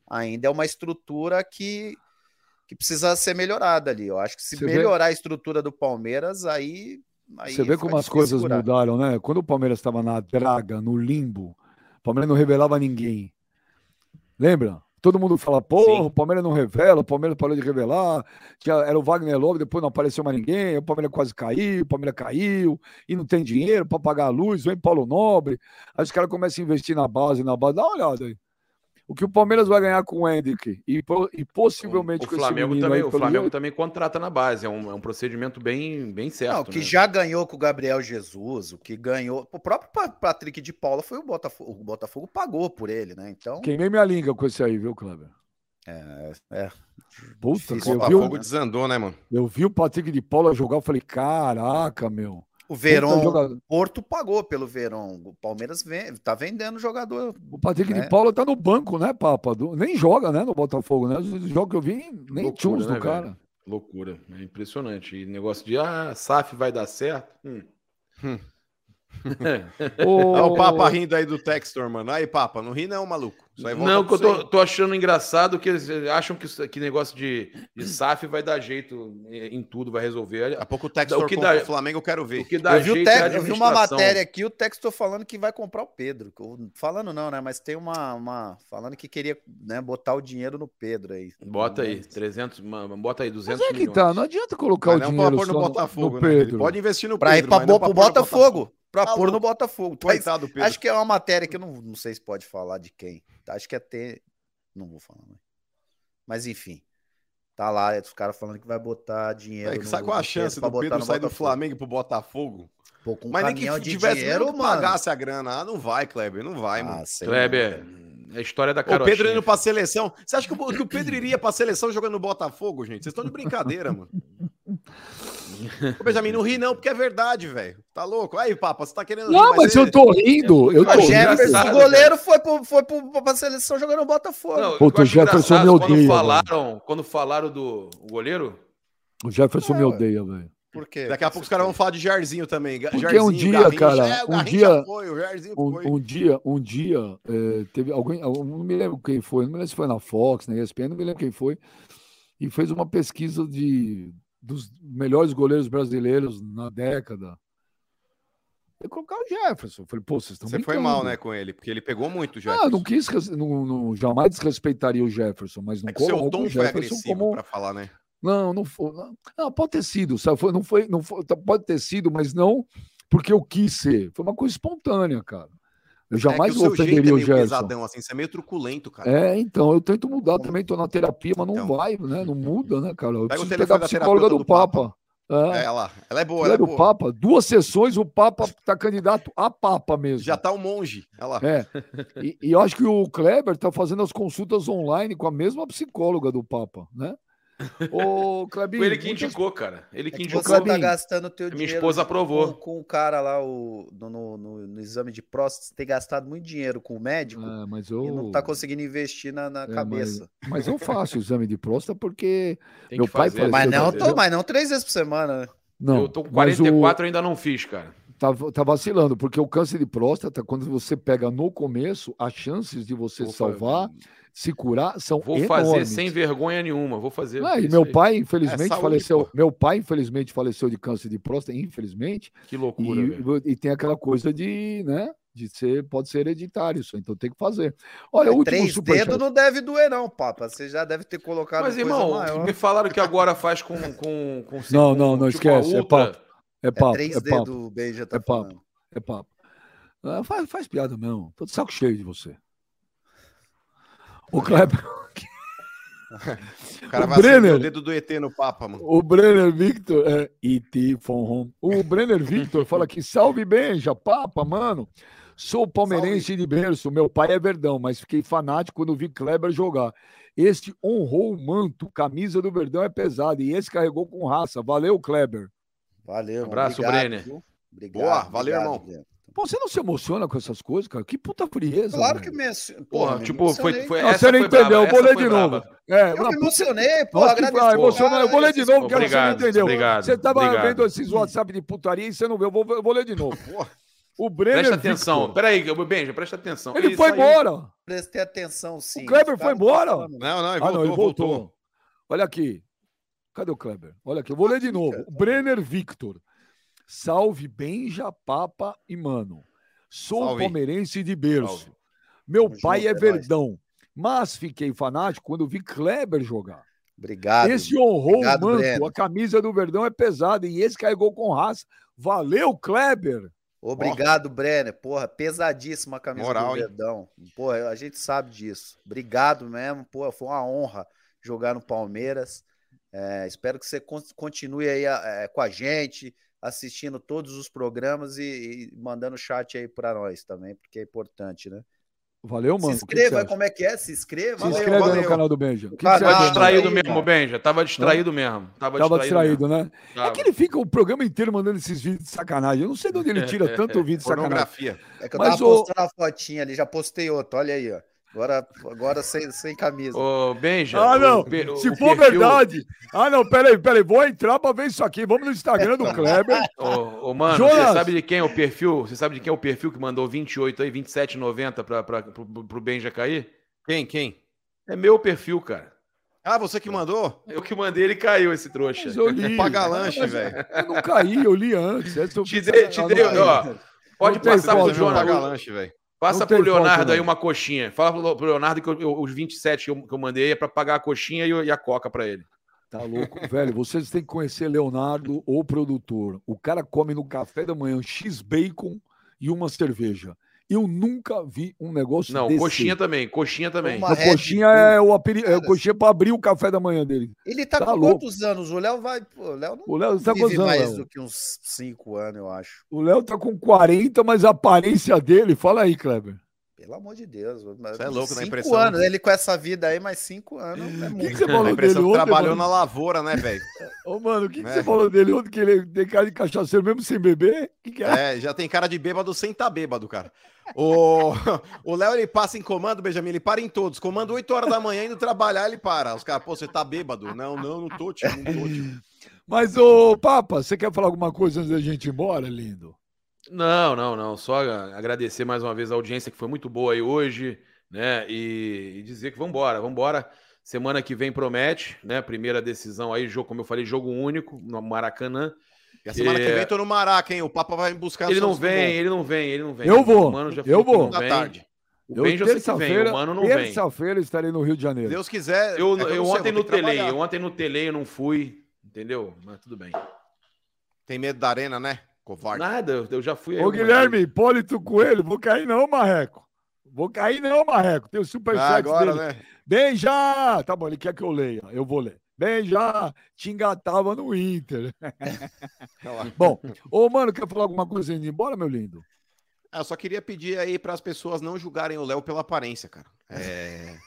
ainda é uma estrutura que, que precisa ser melhorada ali. Eu acho que se Você vê- melhorar a estrutura do Palmeiras, aí. Aí Você vê como as coisas segurar. mudaram, né? Quando o Palmeiras estava na draga, no limbo, o Palmeiras não revelava ninguém. Lembra? Todo mundo fala, porra, o Palmeiras não revela, o Palmeiras parou de revelar. Tinha, era o Wagner Love, depois não apareceu mais ninguém, o Palmeiras quase caiu, o Palmeiras caiu, e não tem dinheiro para pagar a luz, vem Paulo Nobre. Aí os caras começam a investir na base, na base. Dá uma olhada aí. O que o Palmeiras vai ganhar com o Hendrick e, e possivelmente O com esse Flamengo menino também, aí, o Flamengo também contrata na base. É um, é um procedimento bem, bem certo. Não, que né? já ganhou com o Gabriel Jesus, o que ganhou. O próprio Pa- Patrick de Paula foi o Botafogo. O Botafogo pagou por ele, né? Então. Queimei minha língua com esse aí, viu, Kleber? É, é. Puta, Difícil. que eu O vi, o- Botafogo desandou, né, mano? Eu vi o Patrick de Paula jogar, eu falei, caraca, meu. O Puta Verón, jogador. o Porto pagou pelo Verón. O Palmeiras vem, tá vendendo jogador. O Patrick né? de Paula tá no banco, né, Papa? Do- Nem joga, né, no Botafogo, né? Os jogos que eu vi, nem Loucura, tinha uns né, do cara. Loucura. É impressionante. E negócio de, ah, SAF vai dar certo. Hum. Hum. Ô, <laughs> Olha o <laughs> Papa rindo aí do Textor, mano. Aí, Papa, não ri não, maluco. Isso aí volta Não, que eu pra tô, tô achando engraçado que eles acham que, que negócio de, de SAF vai dar jeito em tudo, vai resolver. Daqui a pouco o Textor O que dá- o Flamengo, eu quero ver. O que dá Eu vi, o jeito é a Tex- eu vi uma matéria aqui, o Textor falando que vai comprar o Pedro. Falando não, né? Mas tem uma. uma falando que queria né, botar o dinheiro no Pedro aí. Bota aí, 300, ma- bota aí, Mas 200 é que milhões. tá, não adianta colocar Mas o não dinheiro pra pôr no só Botafogo, no né? Ele Pedro. pode investir no Pra ir Pedro, pra, mas não bo- pro Botafogo. Pra pôr no. Botafogo. Mas Coitado do Pedro. Acho que é uma matéria que eu não, não sei se pode falar de quem. Acho que é ter. Não vou falar, mas. Mas enfim. Tá lá, os caras falando que vai botar dinheiro. É que sabe qual a chance do botar Pedro no sair do. Flamengo pro Botafogo? Pô, com Mas nem que tivesse dinheiro, mesmo que mano. pagasse a grana. Ah, não vai, Kleber, não vai, mano. Ah, sei Kleber, não, a história da O carotinha. Pedro indo pra seleção. Você acha que o, que o Pedro iria pra seleção jogando no Botafogo, gente? Vocês estão de brincadeira, mano. Ô, Benjamin, não ri não, porque é verdade, velho. Tá louco? Aí, Papa, você tá querendo Não, mas ele- eu tô rindo, eu tô acho O rindo. engraçado, Jefferson, o goleiro, foi, pro, foi pro, pra seleção jogando no Botafogo. Não, Puta, o Jefferson me quando odeia, falaram, quando falaram do o goleiro, O Jefferson me É, odeia, velho. Por quê? Daqui a pouco os caras vão falar de Jairzinho também. Porque Jairzinho, um dia, Garrincha, cara, é, o um dia- foi, o Jairzinho foi. Um, um dia, um dia, eh, teve alguém, eu não me lembro quem foi, não me lembro se foi na Fox, na ESPN, não me lembro quem foi, e fez uma pesquisa de dos melhores goleiros brasileiros na década. Eu colocar o Jefferson. Eu falei, pô, vocês estão Você foi mal, né, com ele, porque ele pegou muito já. Ah, não quis, não, não- jamais desrespeitaria o Jefferson, mas não É que o seu tom o foi Jefferson agressivo como pra falar, né? Não, não foi. Não, não, pode ter sido, sabe? Foi, não foi, não foi, pode ter sido, mas não porque eu quis ser. Foi uma coisa espontânea, cara. Eu jamais é o seu jeito é ofenderia o meio Gerson. pesadão, assim, você é meio truculento, cara. É, então, eu tento mudar também, tô na terapia, mas não Então. vai, né? Não muda, né, cara? Eu Pega preciso pegar a psicóloga do do Papa. Papa. É, É, ela. Ela é boa, ela ela é é boa. Papa. Duas sessões, o Papa tá candidato a Papa mesmo. Já tá um monge. Ela. É. E, e eu acho que o Kleber tá fazendo as consultas online com a mesma psicóloga do Papa, né? Ô, Clebinho. Foi ele que muitas- indicou, cara. Ele que É que indicou. você tá Clebinho, gastando teu minha dinheiro esposa aprovou. Com, com o cara lá o, no, no, no- no exame de próstata, você tem gastado muito dinheiro com o médico Ah, mas e eu... não tá conseguindo investir na, na É, cabeça. Mas eu faço o exame de próstata porque. Tem Meu pai fazer. Mas não, tô, mas não três vezes por semana, né? Não, eu tô com mas o- 44 ainda não fiz, cara. Tá, tá vacilando, porque o câncer de próstata, quando você pega no começo, as chances de você Vou salvar, se curar, são Vou enormes. fazer sem vergonha nenhuma. Vou fazer. Ah, e meu aí. pai, infelizmente, É saúde, faleceu. pô. Meu pai, infelizmente, faleceu de câncer de próstata, infelizmente. Que loucura, E, velho. e tem aquela coisa de, né? De ser, pode ser hereditário isso, então tem que fazer. Olha, o Mas último três dedos não deve doer, não, Papa. Você já deve ter colocado Mas, coisa irmão, maior. me falaram que agora faz com. com, com Não, com, não, não tipo, esquece, é papo. É É papo, é dedos, papo, o Ben já tá é papo. falando. é papo. Ah, faz, faz piada mesmo. Tô de saco cheio de você. O Kleber, O cara O vai Brenner. o dedo do ET no Papa, mano. o Brenner Victor, é, E.T. from home. O Brenner Victor fala aqui, salve Benja, papa, mano. Sou palmeirense de berço, meu pai é verdão, mas fiquei fanático quando vi Kleber jogar. Este honrou o manto, camisa do Verdão é pesada e esse carregou com raça. Valeu, Kleber. Valeu, irmão. Abraço, Obrigado, Brenner. viu? Obrigado, Boa, valeu, obrigado, irmão. Breno. Pô, você não se emociona com essas coisas, cara? Que puta frieza. Claro que me... Porra, tipo, foi. foi Não, você não foi entendeu, eu vou ler de novo. É, Eu não, me emocionei, pô. Agradeço. ah. Eu vou ler de novo, quero que você Obrigado, não entendeu. obrigado, Você tava obrigado. vendo esses WhatsApp de putaria e você não viu. Eu vou, eu vou ler de novo. Porra. O Brenner Presta atenção. Victor, Peraí, Benja, presta atenção. Ele foi saiu- embora. Prestei atenção, sim. O Kleber foi embora? Não, não, ele Ah, voltou, não, ele voltou. voltou. Olha aqui. Cadê o Kleber? Olha aqui, eu vou ler de novo. Brenner Victor. Salve Benja, Papa e Mano. Sou Salve. palmeirense de berço. Salve. Meu Tamo pai junto, é é verdão, mas fiquei fanático quando vi Kleber jogar. Obrigado. esse honrou Obrigado, o manto, Breno. a camisa do Verdão é pesada e esse carregou com raça. Valeu, Kleber! Obrigado, Brenner. Porra, pesadíssima a camisa Moral, do hein? Verdão. Porra, a gente sabe disso. Obrigado mesmo. Porra, foi uma honra jogar no Palmeiras. É, espero que você con- continue aí é, com a gente, assistindo todos os programas e, e mandando chat aí para nós também, porque é importante, né? Valeu, mano. Se inscreva, como é que é? Se inscreva. Se Valeu, inscreve aí no valeu. canal do Benja. Que que Cara, você Tava acha, distraído aí, mesmo, cara. Benja. Tava distraído mesmo. Tava, Tava distraído. distraído, mesmo. né? É Tava. que ele fica o programa inteiro mandando esses vídeos de sacanagem. Eu não sei de onde ele tira tanto vídeo de sacanagem. É que eu Mas tava o- postando a fotinha ali, já postei outro, olha aí, ó. Agora, agora sem, sem camisa. Ô, Benja. Ah, o não. Se o for perfil- verdade. Ah, não, peraí, peraí. Vou entrar pra ver isso aqui. Vamos no Instagram do Kleber. <laughs> Ô, ô, mano, Jonas. você sabe de quem é o perfil? Você sabe de quem é o perfil que mandou 28 aí, 27,90 pra, pra, pro, pro Benja cair? Quem, quem? É meu perfil, cara. Ah, você que mandou? Eu que mandei, ele caiu, esse trouxa. Mas eu li. Paga lanche, velho. Eu não caí, eu li antes. Eu Te dei, te dei, ó. Pode passar pro. Jonas. Paga lanche, velho. Passa pro Leonardo aí uma coxinha. Fala pro Leonardo que eu- os 27 que eu, que eu mandei é pra pagar a coxinha e, e a coca pra ele. Tá louco, <laughs> velho. Vocês têm que conhecer Leonardo, o produtor. O cara come no café da manhã X-bacon e uma cerveja. Eu nunca vi um negócio Não, desse. coxinha também, coxinha também. Uma Red coxinha Bull. é o, aperi... é o coxinha para abrir o café da manhã dele. Ele tá, Tá com louco. quantos anos? O Léo vai. Pô, o Léo não O Léo tá vive gozando, mais Léo. do que uns 5 anos, eu acho. O Léo tá com 40, mas a aparência dele, fala aí, Kleber. Pelo amor de Deus. Você é louco, Cinco impressão. anos, ele com essa vida aí, mais 5 anos é O que, que você falou dele ontem, trabalhou mano? na lavoura, né, velho? <laughs> Ô, mano, o que, que você falou dele ontem? Que ele tem cara de cachaceiro mesmo sem beber? O que, que é? É, já tem cara de bêbado sem estar bêbado, cara. O <laughs> o Léo, ele passa em comando, Benjamin, ele para em todos. Comando 8 horas da manhã, indo trabalhar, ele para. Os caras, pô, você tá bêbado? Não, não, não tô, tio, não tô, tio. <laughs> Mas, ô, Papa, você quer falar alguma coisa antes da gente ir embora, lindo? Não, não, não. Só agradecer mais uma vez a audiência que foi muito boa aí hoje, né? E, e dizer que vambora, vambora. Semana que vem promete, né? Primeira decisão aí, jogo, como eu falei, jogo único no Maracanã. E a semana que vem tô no Maraca, hein? O Papa vai me buscar. Ele não vem, ele não vem, ele não vem. Eu vou, já eu vou. Da vem. tarde. O Benja eu sei que vem, o Mano não vem. Terça-feira estarei no Rio de Janeiro. Deus quiser. Eu, é eu sei, ontem vou no telei, eu ontem no telei eu não fui, entendeu? Mas tudo bem. Tem medo da arena, né? Covarde. Nada, eu- eu já fui aí Ô, Guilherme. Hipólito Coelho, vou cair não, Marreco. Vou cair não, Marreco. Tem o Ah, superchat agora, dele. né? Bem já! Tá bom, ele quer que eu leia. Eu vou ler. Bem já! Te engatava no Inter. Bom, ô, mano, quer falar alguma coisa indo embora, meu lindo? Ah, Eu só queria pedir aí para as pessoas não julgarem o Léo pela aparência, cara. É,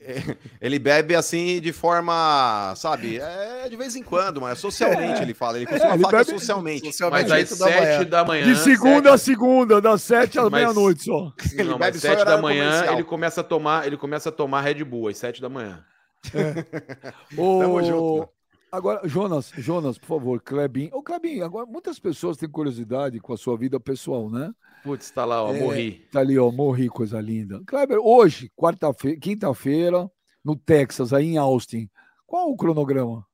<laughs> Ele bebe assim de forma, sabe, é de vez em quando, mas socialmente ele fala. Ele costuma Ele falar que é bebe- socialmente. Socialmente. Mas às oito da manhã. sete da manhã. De segunda a segunda, das sete às Mas- meia-noite só. <laughs> Ele Não, bebe mas sete da manhã comercial. ele começa a tomar, ele começa a tomar Red Bull às sete da manhã. <laughs> Ô, Tamo junto, né? Agora, Jonas, Jonas, por favor, Klebin. Ô, Klebin, agora muitas pessoas têm curiosidade com a sua vida pessoal, né? Putz, tá lá, ó, É. morri. Tá ali, ó, morri, coisa linda. Kleber, hoje, quarta-feira, quinta-feira, no Texas, aí em Austin. Qual o cronograma?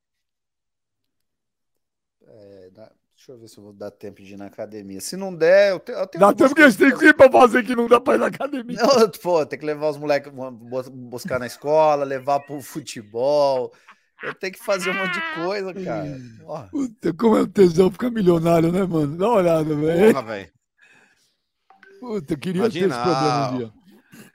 É, deixa eu ver se eu vou dar tempo de ir na academia. Se não der, eu, te, eu tenho Dá tempo que a gente tem que ir pra fazer que não dá pra ir na academia. Não, pô, tem que levar os moleques bu- buscar na escola, levar pro futebol. Eu tenho que fazer um monte de coisa, cara. Puta, como é um tesão ficar milionário, né, mano? Dá uma olhada, velho. Porra, velho. Puta, eu queria ter esse Imagina, problema um dia.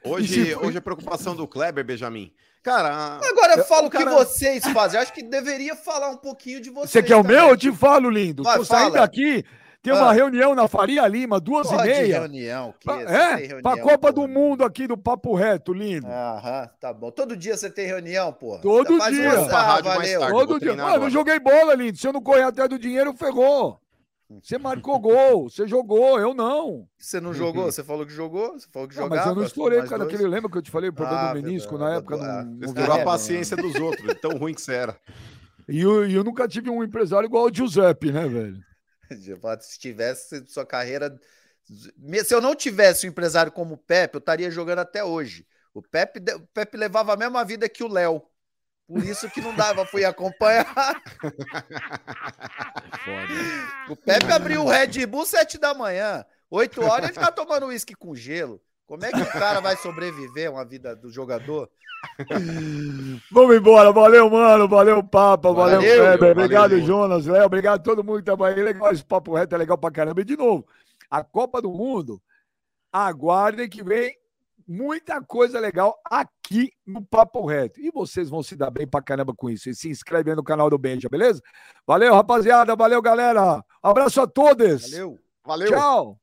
Hoje, <laughs> se- hoje a preocupação do Kleber, Benjamin. Cara, Agora fala o que cara- vocês fazem. Eu acho que deveria falar um pouquinho de vocês. Você quer o também. meu? Eu te falo, lindo. Vai, Tô saindo fala. daqui, tem uma Ah. reunião na Faria Lima, duas Porra e meia. reunião. Que Pra, é, reunião, pra Copa porra. do Mundo aqui do Papo Reto, lindo. Aham, tá bom. Todo dia você tem reunião, pô. Todo dia. uma- pra Ah, valeu. tarde. Todo dia. Mano, eu joguei bola, lindo. Se eu não correr atrás do dinheiro, ferrou. Você marcou gol, você jogou, eu não. Você não jogou? Você falou que jogou? Você falou que Não, jogava? mas eu não estourei, cara. Aquele, lembra que eu te falei o problema Ah, do menisco verdade. na época? Ah, Não, não Estourou a paciência dos outros, tão ruim que você era. E eu, eu nunca tive um empresário igual o Giuseppe, né, velho? Se tivesse sua carreira. Se eu não tivesse um empresário como o Pepe, eu estaria jogando até hoje. O Pepe, o Pepe levava a mesma vida que o Léo. Por isso que não dava ir acompanhar. <laughs> O Pepe abriu o Red Bull sete da manhã. Oito horas ele ficar tomando uísque com gelo. Como é que o cara vai sobreviver uma vida do jogador? Vamos embora. Valeu, mano. Valeu, Papa. Valeu, valeu, Obrigado, valeu. Jonas. Léo, obrigado a todo mundo que tava aí. Legal, esse papo reto é legal pra caramba. E de novo, a Copa do Mundo, aguardem que vem muita coisa legal aqui no Papo Reto. E vocês vão se dar bem pra caramba com isso. E se inscreve aí no canal do Benja, beleza? Valeu, rapaziada. Valeu, galera. Abraço a todos. Valeu. Valeu! Tchau.